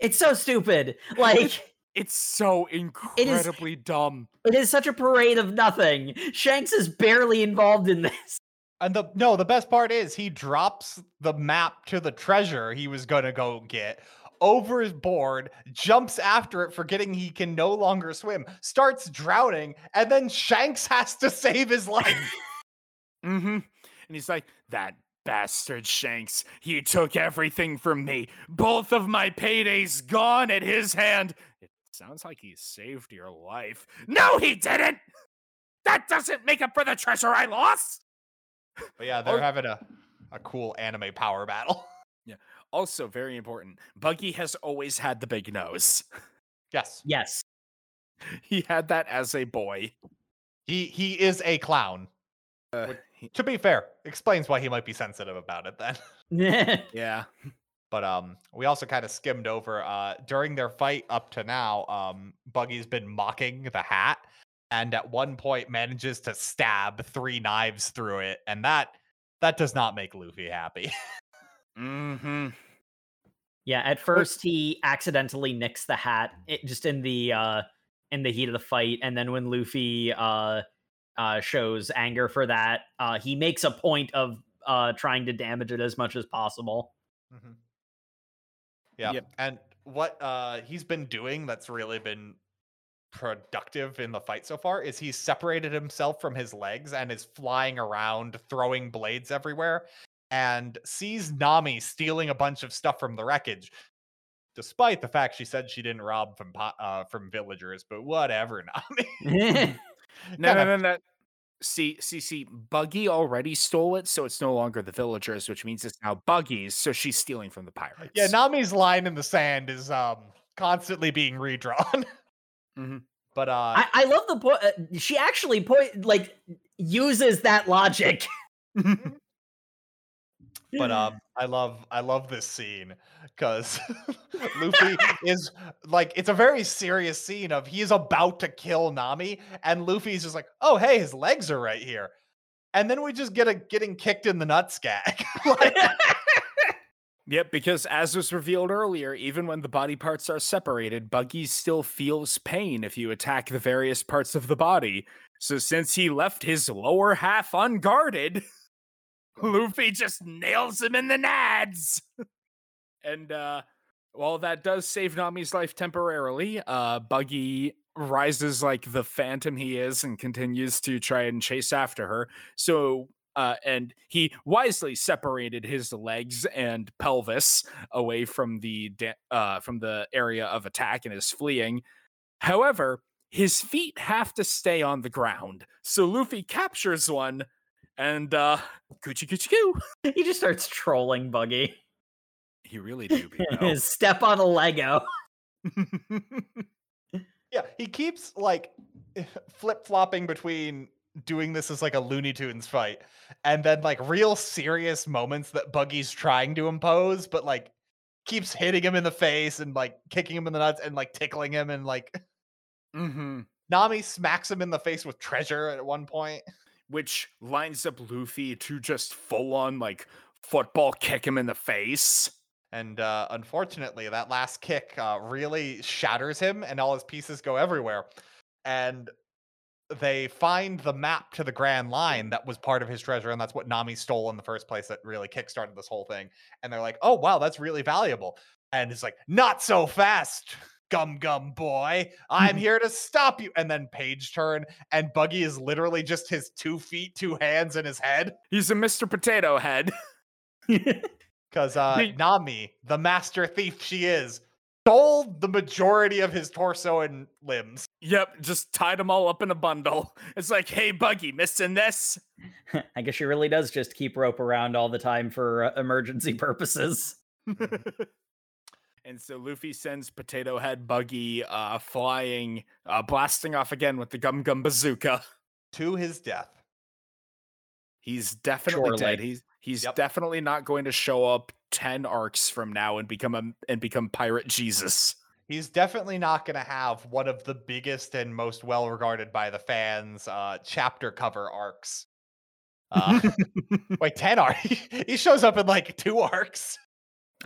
It's so stupid. Like It's so incredibly dumb. it is such a parade of nothing. Shanks is barely involved in this. And the no, the best part is he drops the map to the treasure he was gonna go get over his board, jumps after it, forgetting he can no longer swim, starts drowning, and then Shanks has to save his life. Mm-hmm. And he's like, that bastard Shanks. He took everything from me. Both of my paydays gone at his hand. It sounds like he saved your life. No, he didn't. That doesn't make up for the treasure I lost. But yeah, they're having a, a cool anime power battle. Yeah. Also, very important. Buggy has always had the big nose. yes. yes. He had that as a boy. He he is a clown. Uh, he- To be fair, explains why he might be sensitive about it then. yeah. But um, we also kind of skimmed over uh during their fight up to now. Um, Buggy's been mocking the hat, and at one point manages to stab three knives through it, and that that does not make Luffy happy. Mm-hmm. Yeah, at first he accidentally nicks the hat it, just in the uh in the heat of the fight, and then when Luffy uh uh shows anger for that, uh he makes a point of uh trying to damage it as much as possible. Mhm. Yeah, Yep. and what uh he's been doing that's really been productive in the fight so far is he's separated himself from his legs and is flying around throwing blades everywhere and sees Nami stealing a bunch of stuff from the wreckage despite the fact she said she didn't rob from uh from villagers but whatever Nami No, no, no, no. See, see, see. Buggy already stole it, so it's no longer the villagers, which means it's now Buggy's. So she's stealing from the pirates. yeah Nami's line in the sand is um constantly being redrawn Mhm. but uh I, I love the point. Uh, she actually point like uses that logic. but um i love i love this scene because luffy is like it's a very serious scene of he's about to kill nami and luffy's just like oh hey his legs are right here and then we just get a getting kicked in the nuts gag like, Yep, because as was revealed earlier, even when the body parts are separated, Buggy still feels pain if you attack the various parts of the body. So since he left his lower half unguarded, Luffy just nails him in the nads. and uh while that does save Nami's life temporarily, uh Buggy rises like the phantom he is and continues to try and chase after her. So uh, and he wisely separated his legs and pelvis away from the da- uh, from the area of attack and is fleeing. However, his feet have to stay on the ground, so Luffy captures one and uh, coochie coochie coo. he just starts trolling Buggy. He really do. Pino. Step on a Lego. yeah he keeps like flip-flopping between doing this as like a looney tunes fight and then like real serious moments that buggy's trying to impose but like keeps hitting him in the face and like kicking him in the nuts and like tickling him and like hmm Nami smacks him in the face with treasure at one point. Which lines up Luffy to just full on like football kick him in the face. And uh, unfortunately, that last kick uh, really shatters him, and all his pieces go everywhere. And they find the map to the Grand Line that was part of his treasure, and that's what Nami stole in the first place. That really kickstarted this whole thing. And they're like, "Oh wow, that's really valuable." And it's like, "Not so fast." Gum gum boy, I'm here to stop you. And then page turn, and Buggy is literally just his two feet, two hands, and his head. He's a Mr. Potato Head. Because uh, Nami, the master thief she is, stole the majority of his torso and limbs. Yep, just tied them all up in a bundle. It's like, hey, Buggy, missing this? I guess she really does just keep rope around all the time for uh, emergency purposes. and so Luffy sends Potato Head Buggy uh, flying, uh, blasting off again with the Gum Gum Bazooka. To his death. He's definitely dead. He's he's Yep. definitely not going to show up ten arcs from now and become a and become Pirate Jesus. He's definitely not going to have one of the biggest and most well regarded by the fans uh, chapter cover arcs. Uh, wait, 10 arcs? he shows up in like two arcs.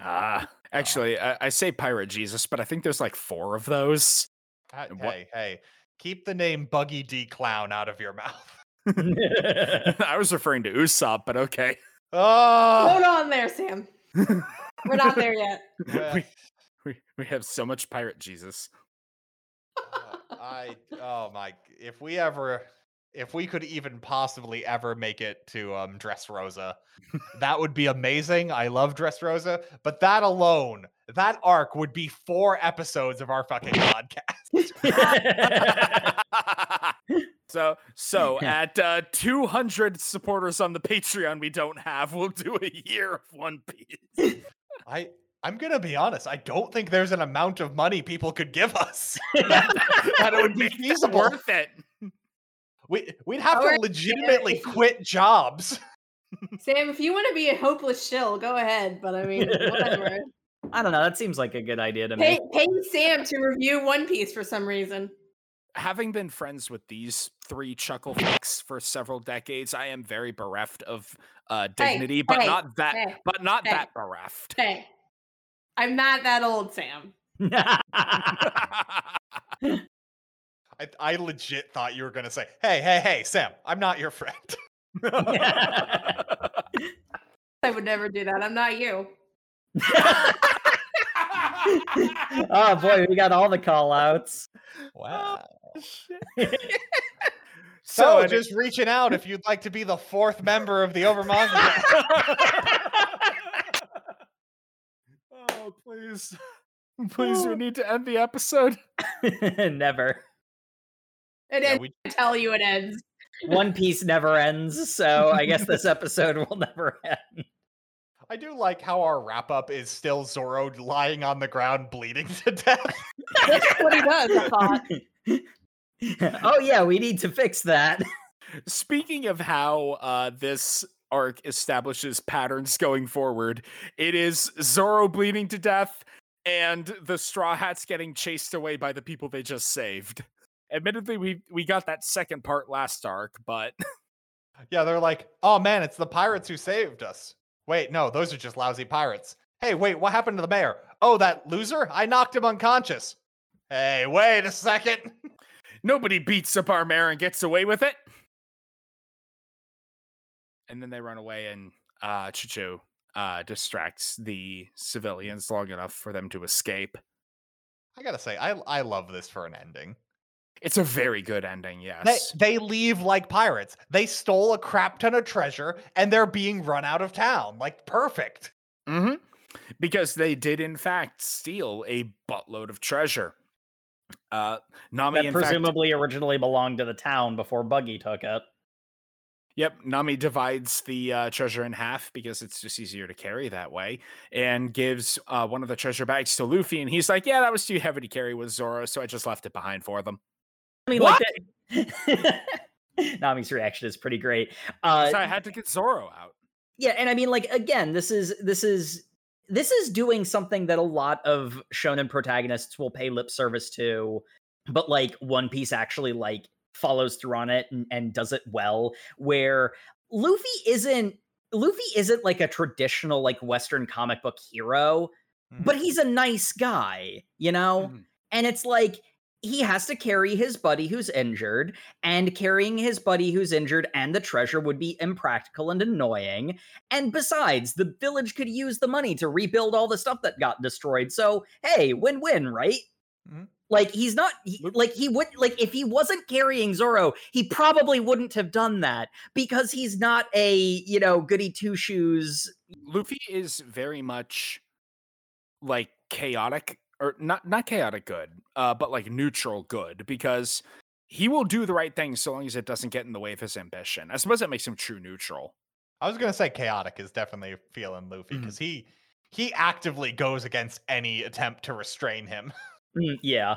Ah, actually, I, I say Pirate Jesus, but I think there's like four of those. Uh, what- Hey, hey, keep the name Buggy D Clown out of your mouth. I was referring to Usopp, but okay. Oh, Hold on there, Sam. We're not there yet. well, We we have so much pirate Jesus. Uh, I oh my! If we ever, if we could even possibly ever make it to um Dressrosa, that would be amazing. I love Dressrosa, but that alone, that arc would be four episodes of our fucking podcast. so so at uh, 200 supporters on the Patreon we don't have, we'll do a year of One Piece. I I'm gonna be honest. I don't think there's an amount of money people could give us that, that it would be feasible. worth it. We we'd have to legitimately yeah. quit jobs. Sam, if you want to be a hopeless shill, go ahead. But I mean, whatever. I don't know. That seems like a good idea to pay, me. pay Sam to review One Piece for some reason. Having been friends with these three chuckle fucks for several decades, I am very bereft of uh, Hey, dignity, but hey, not that, hey, but not hey. that bereft. Hey, I'm not that old, Sam. I, I legit thought you were gonna say, "Hey, hey, hey, Sam, I'm not your friend." I would never do that. I'm not you. Oh boy, we got all the call outs. Wow. Oh, so, So, and it- just reaching out if you'd like to be the fourth member of the Overmanga. oh, please. Please, we need to end the episode. never. And Yeah, then we- I tell you it ends. One Piece never ends, so I guess this episode will never end. I do like how our wrap up is still Zoro lying on the ground bleeding to death. That's what he does, I thought. oh yeah, we need to fix that. Speaking of how uh, this arc establishes patterns going forward, it is Zoro bleeding to death and the Straw Hats getting chased away by the people they just saved. Admittedly, we we got that second part last arc, but yeah, they're like, "Oh man, it's the pirates who saved us." Wait, no, those are just lousy pirates. Hey, wait, what happened to the mayor? Oh, that loser? I knocked him unconscious. Hey, wait a second. nobody beats up our mayor and gets away with it. And then they run away, and uh, Chicho uh, distracts the civilians long enough for them to escape. I gotta say, I I love this for an ending. It's a very good ending, yes. they leave like pirates. They stole a crap ton of treasure and they're being run out of town. Like perfect. hmm Because they did, in fact, steal a buttload of treasure. Uh, Nami, that in fact, presumably originally belonged to the town before Buggy took it. Yep, Nami divides the uh, treasure in half because it's just easier to carry that way, and gives uh, one of the treasure bags to Luffy, and he's like, "Yeah, that was too heavy to carry with Zoro, so I just left it behind for them." I mean, like that. Nami's reaction is pretty great. Uh, so I had to get Zoro out. yeah, and I mean, like again, this is this is this is doing something that a lot of shonen protagonists will pay lip service to, but like One Piece actually like follows through on it and, and does it well. Where Luffy isn't Luffy isn't like a traditional like Western comic book hero, but he's a nice guy, you know. Mhm. And it's like he has to carry his buddy who's injured, and carrying his buddy who's injured and the treasure would be impractical and annoying. And besides, the village could use the money to rebuild all the stuff that got destroyed. So, hey, win win, right? Mhm. Like he's not he, like he would like if he wasn't carrying Zoro, he probably wouldn't have done that because he's not a, you know, goody two shoes. Luffy is very much like chaotic, or not not chaotic good, uh, but like neutral good because he will do the right thing so long as it doesn't get in the way of his ambition. I suppose that makes him true neutral. I was gonna say chaotic is definitely feeling Luffy because he he actively goes against any attempt to restrain him. Mm, yeah.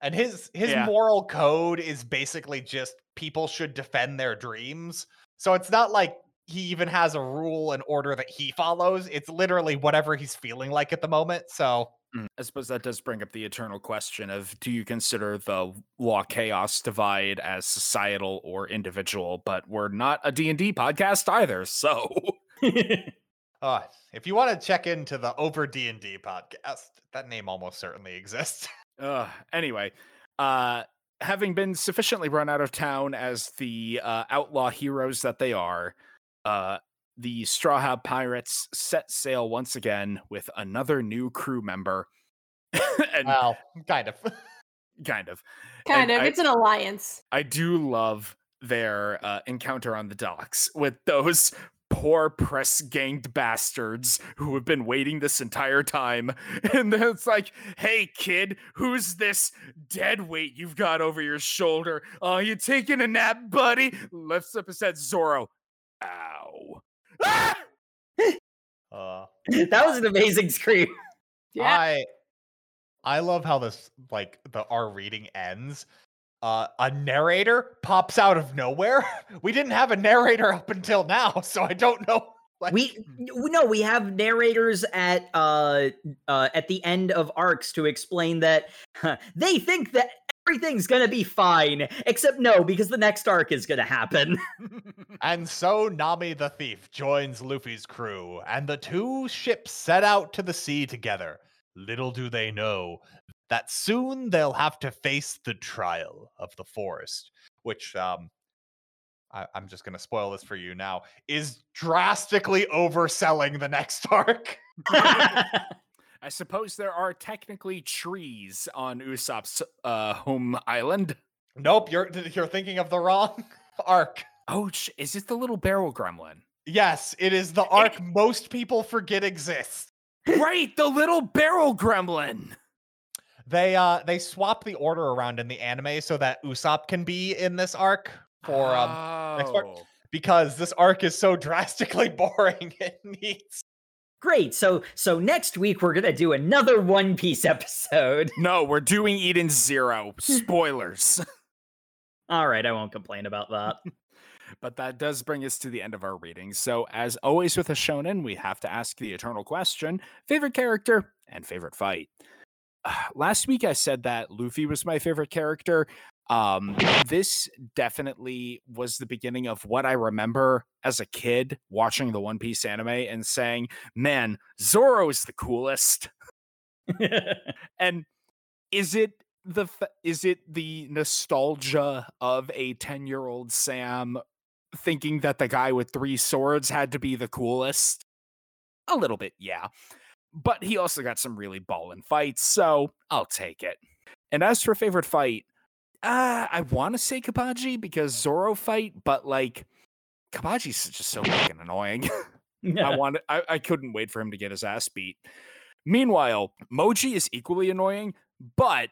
And his his Yeah. moral code is basically just people should defend their dreams. So it's not like he even has a rule and order that he follows. It's literally whatever he's feeling like at the moment. So I suppose that does bring up the eternal question of do you consider the law chaos divide as societal or individual? But we're not a D&D podcast either, so uh, if you want to check into the Over D and D podcast, that name almost certainly exists. uh, anyway, uh having been sufficiently run out of town as the uh, outlaw heroes that they are, uh the Straw Hat Pirates set sail once again with another new crew member. and Well, kind of. kind of. Kind And of. I- it's an alliance. I do love their uh, encounter on the docks with those poor press ganged bastards who have been waiting this entire time. And then it's like, hey, kid, who's this dead weight you've got over your shoulder? Oh, you taking a nap, buddy? Lifts up his head, Zoro. Ow. Ah! Uh, that was an amazing scream. Yeah. I I love how this like the our reading ends. Uh, a narrator pops out of nowhere. We didn't have a narrator up until now, so I don't know. Like, We no, we have narrators at uh uh at the end of arcs to explain that huh, they think that everything's gonna be fine, except no, because the next arc is gonna happen. And so Nami the thief joins Luffy's crew, and the two ships set out to the sea together. Little do they know that soon they'll have to face the trial of the forest, which um I, I'm just gonna spoil this for you now, is drastically overselling the next arc. I suppose there are technically trees on Usopp's uh, home island. Nope, you're you're thinking of the wrong arc. Oh, is it the little barrel gremlin? Yes, it is the arc most people forget exists. right, the little barrel gremlin. They uh they swap the order around in the anime so that Usopp can be in this arc for um next part. Oh. because this arc is so drastically boring it needs Great. So so next week we're gonna do another One Piece episode. No, we're doing Eden Zero. Spoilers. All right, I won't complain about that. but that does bring us to the end of our reading. So, as always with a shonen, we have to ask the eternal question favorite character and favorite fight. Last week I said that Luffy was my favorite character. Um, this definitely was the beginning of what I remember as a kid watching the One Piece anime and saying, "Man, Zoro is the coolest." and is it the is it the nostalgia of a 10 year old sam thinking that the guy with three swords had to be the coolest? A little bit yeah. But he also got some really ballin' fights so i'll take it. And as for favorite fight uh, i want to say Cabaji because zoro fight but like Cabaji's just so fucking annoying I wanted I, I couldn't wait for him to get his ass beat. Meanwhile, Moji is equally annoying, but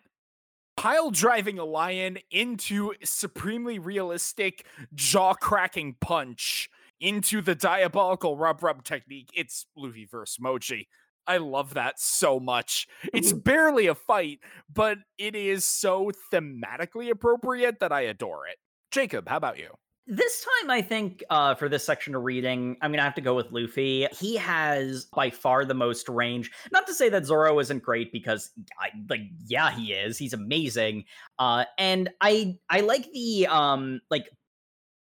pile driving a lion into supremely realistic jaw-cracking punch into the diabolical rub rub technique. It's Luffy versus Moji. I love that so much. It's barely a fight, but it is so thematically appropriate that I adore it. Jacob, how about you? This time, I think uh, for this section of reading, I'm gonna have to go with Luffy. He has by far the most range. Not to say that Zoro isn't great, because I like, yeah, he is. He's amazing. Uh, and I I like the um like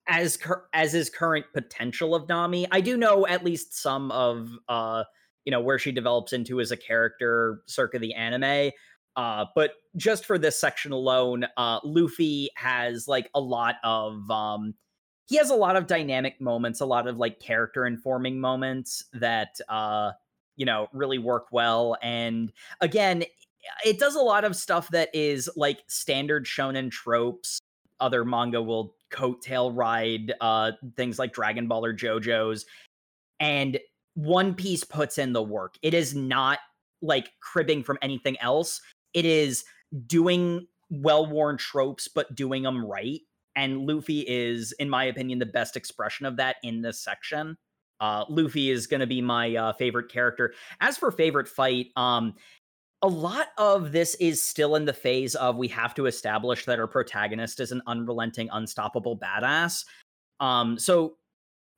as cur- as his current potential of Nami. I do know at least some of uh you know where she develops into as a character circa the anime. Uh, but just for this section alone, uh, Luffy has like a lot of um he has a lot of dynamic moments, a lot of like character informing moments that uh you know really work well. And again, it does a lot of stuff that is like standard shonen tropes. Other manga will coattail ride uh things like Dragon Ball or JoJo's. And One Piece puts in the work. It is not like cribbing from anything else. It is doing well-worn tropes but doing them right and Luffy is, in my opinion, the best expression of that in this section. Uh, Luffy is going to be my uh, favorite character. As for favorite fight, um, a lot of this is still in the phase of we have to establish that our protagonist is an unrelenting, unstoppable badass. Um, so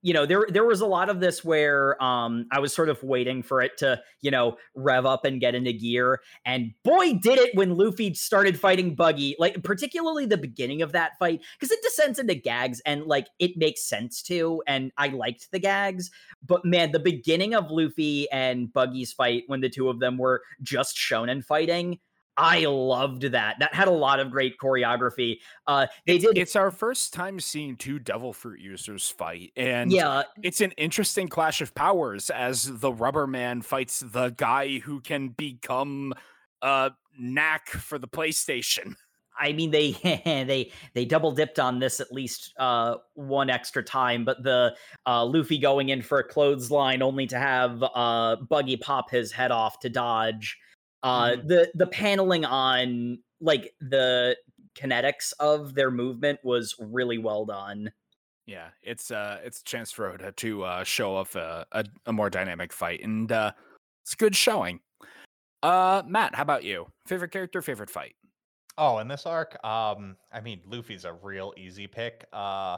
you know there there was a lot of this where um I was sort of waiting for it to you know rev up and get into gear and boy did it when Luffy started fighting Buggy like particularly the beginning of that fight because it descends into gags and like it makes sense to and I liked the gags but man the beginning of Luffy and Buggy's fight when the two of them were just shown shonen fighting I loved that. That had a lot of great choreography. Uh, they It's, did, it's our first time seeing two devil fruit users fight, and yeah, it's an interesting clash of powers as the rubber man fights the guy who can become uh knack for the PlayStation. I mean, they they they double dipped on this at least uh, one extra time, but the uh, Luffy going in for a clothesline only to have uh, Buggy pop his head off to dodge. Uh, Mhm. The the paneling on like the kinetics of their movement was really well done. Yeah, it's uh it's a chance for Oda to uh show off a, a, a more dynamic fight and uh it's good showing. Uh Matt, how about you? Favorite character, favorite fight? Oh, in this arc, um, I mean, Luffy's a real easy pick. Uh,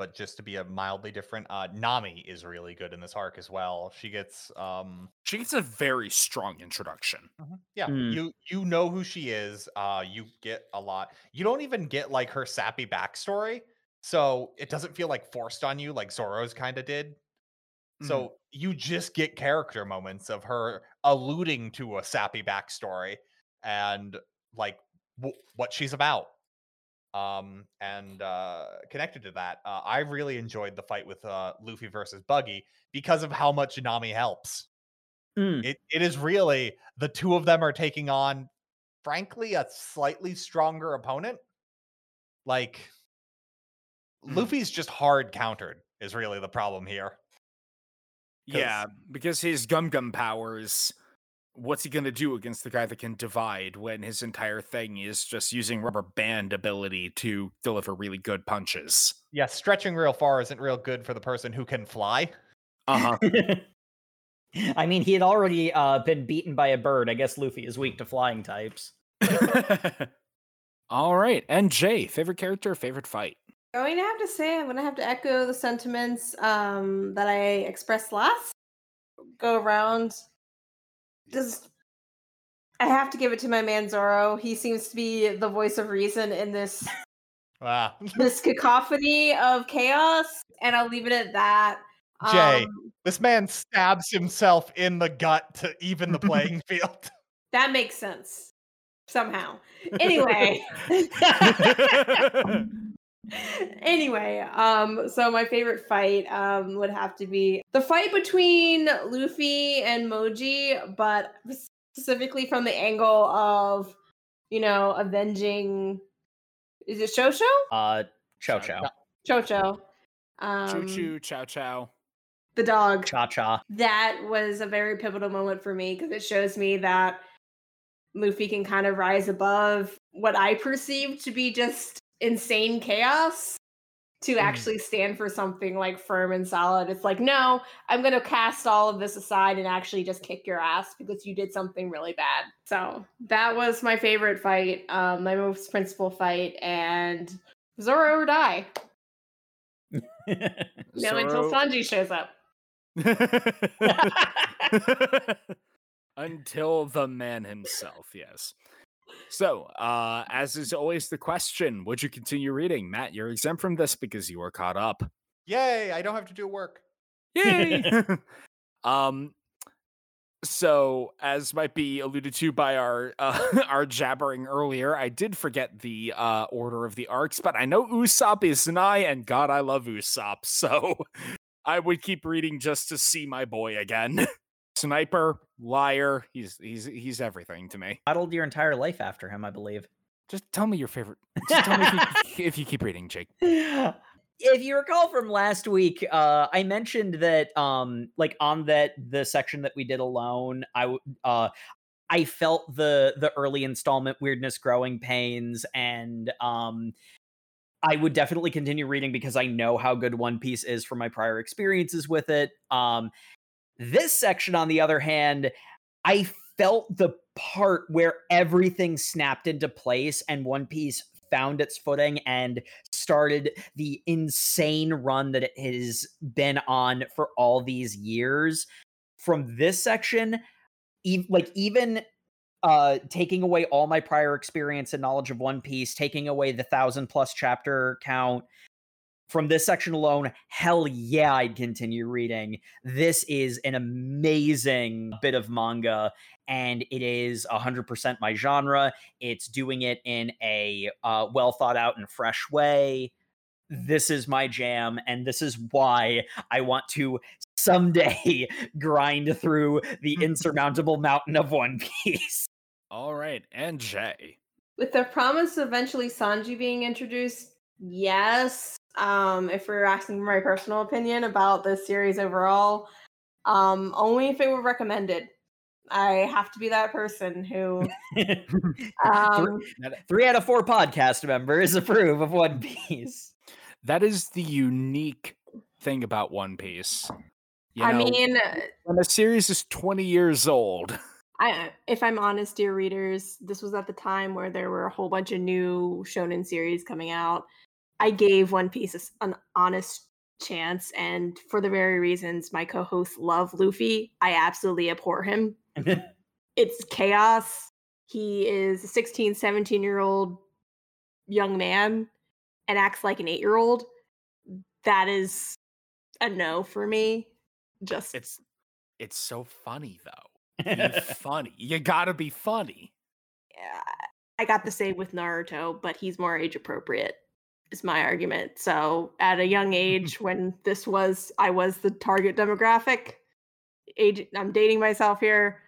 but just to be a mildly different, uh, Nami is really good in this arc as well. She gets, um, She gets a very strong introduction. yeah, Mm. you you know who she is. Uh, you get a lot. You don't even get like her sappy backstory, so it doesn't feel like forced on you like Zoro's kind of did. So you just get character moments of her alluding to a sappy backstory and like w- what she's about. Um, and uh, connected to that, uh, I really enjoyed the fight with uh, Luffy versus Buggy because of how much Nami helps. Mm. It it is really the two of them are taking on, frankly, a slightly stronger opponent. Like Mhm. Luffy's just hard countered is really the problem here. Yeah, because his gum gum powers, what's he gonna do against the guy that can divide when his entire thing is just using rubber band ability to deliver really good punches? Yeah, stretching real far isn't real good for the person who can fly. Uh-huh. I mean, he had already uh, been beaten by a bird. I guess Luffy is weak to flying types. All right. And Jae, favorite character, favorite fight? I'm Going to have to say, I'm going to have to echo the sentiments um, that I expressed last go around. Just, I have to give it to my man Zoro. He seems to be the voice of reason in this wow. this cacophony of chaos, and I'll leave it at that. Jae. Um, this man stabs himself in the gut to even the playing field. that makes sense somehow. Anyway. Anyway, um, so my favorite fight um would have to be the fight between Luffy and Moji, but specifically from the angle of, you know, avenging. Is it Shosho? Uh, Chow Chow, Chocho. Um, Choo choo, chow chow. the dog. Cha Cha. that was a very pivotal moment for me because it shows me that Luffy can kind of rise above what I perceive to be just insane chaos to actually stand for something like firm and solid. It's like, no, I'm going to cast all of this aside and actually just kick your ass because you did something really bad. So that was my favorite fight, um, my most principal fight, and Zoro or die. No, until Sanji shows up. Until the man himself, yes. So, uh, as is always the question, would you continue reading? Matt, you're exempt from this because you are caught up. Yay, I don't have to do work. Yay! um, so as might be alluded to by our uh, our jabbering earlier, I did forget the uh, order of the arcs, but I know Usopp is nigh, and God, I love Usopp, so I would keep reading just to see my boy again. Sniper, liar, he's he's he's everything to me. Modeled your entire life after him, I believe. Just tell me your favorite. Just tell me if you, if you keep reading, Jake. if you recall from last week, uh, I mentioned that, um, like on that the section that we did alone, I uh, I felt the the early installment weirdness, growing pains, and um, I would definitely continue reading because I know how good One Piece is from my prior experiences with it. Um, this section, on the other hand, I felt the part where everything snapped into place and One Piece found its footing and started the insane run that it has been on for all these years. From this section, e- like even uh taking away all my prior experience and knowledge of One Piece, taking away the thousand plus chapter count from this section alone, hell yeah, I'd continue reading. This is an amazing bit of manga, and it is 100% my genre. It's doing it in a uh, well thought out and fresh way. This is my jam, and this is why I want to someday grind through the insurmountable mountain of One Piece. All right, and Jae. With the promise of eventually Sanji being introduced, yes. Um, if we're asking for my personal opinion about the series overall, um, only if it were recommended. I have to be that person who um, Three out of four podcast members approve of One Piece. That is the unique thing about One Piece. You I know, mean, when a series is 20 years old, I if I'm honest, dear readers, this was at the time where there were a whole bunch of new shonen series coming out. I gave One Piece an honest chance, and for the very reasons my co-hosts love Luffy, I absolutely abhor him. It's chaos. He is a 16, 17 year old young man and acts like an eight year old. That is a no for me. Just it's it's so funny though. Be funny. You gotta be funny. yeah, I got the same with Naruto, but he's more age appropriate, is my argument. So at a young age, when this was, I was the target demographic. Age, I'm dating myself here.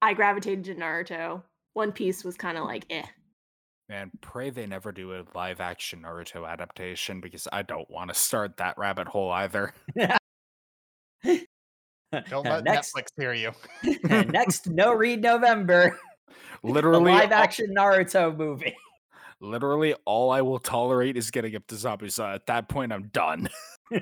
I gravitated to Naruto. One Piece was kind of like, eh. Man, pray they never do a live action Naruto adaptation because I don't want to start that rabbit hole either. Don't let next, Netflix hear you. next, no read November. Literally, live action Naruto movie. Literally all I will tolerate is getting up to Zabuza. At that point, I'm done.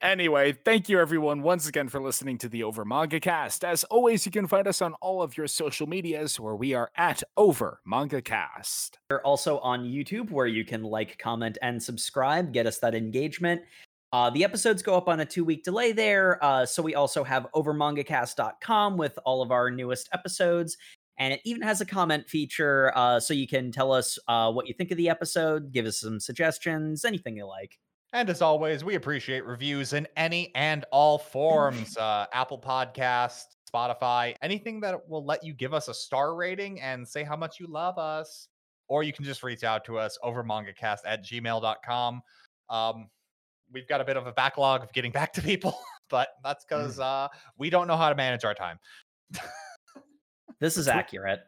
Anyway, thank you everyone once again for listening to the Over Manga Cast. As always, you can find us on all of your social medias where we are at Over Manga Cast. We're also on YouTube where you can like, comment, and subscribe, get us that engagement. Uh, the episodes go up on a two week delay there. Uh, so we also have overmangacast.com with all of our newest episodes. And it even has a comment feature uh, so you can tell us uh, what you think of the episode, give us some suggestions, anything you like. And as always, we appreciate reviews in any and all forms uh, Apple podcast Spotify, anything that will let you give us a star rating and say how much you love us. Or you can just reach out to us over mangacast at gmail.com. Um, we've got a bit of a backlog of getting back to people, but that's because uh, we don't know how to manage our time. This is Twi- accurate.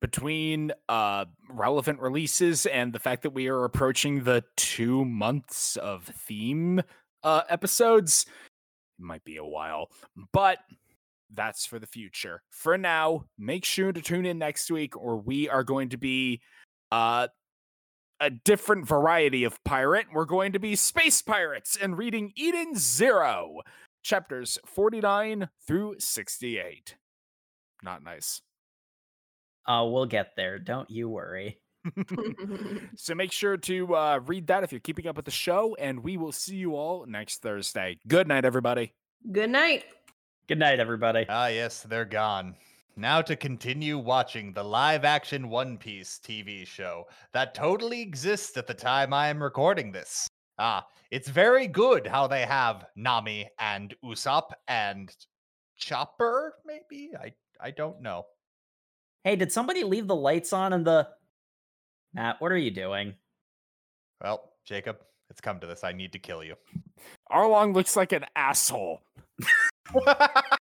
Between uh, relevant releases and the fact that we are approaching the two months of theme uh, episodes, it might be a while, but that's for the future. For now, make sure to tune in next week, or we are going to be uh, a different variety of pirate. We're going to be space pirates and reading Eden Zero, chapters 49 through 68. Not nice. Uh, we'll get there. Don't you worry. So make sure to uh, read that if you're keeping up with the show, and we will see you all next Thursday. Good night, everybody. Good night. Good night, everybody. Ah, yes, they're gone. Now to continue watching the live action One Piece TV show that totally exists at the time I am recording this. Ah, it's very good how they have Nami and Usopp and Chopper, maybe? I I don't know. Hey, did somebody leave the lights on in the. Matt, what are you doing? Well, Jacob, it's come to this. I need to kill you. Arlong looks like an asshole.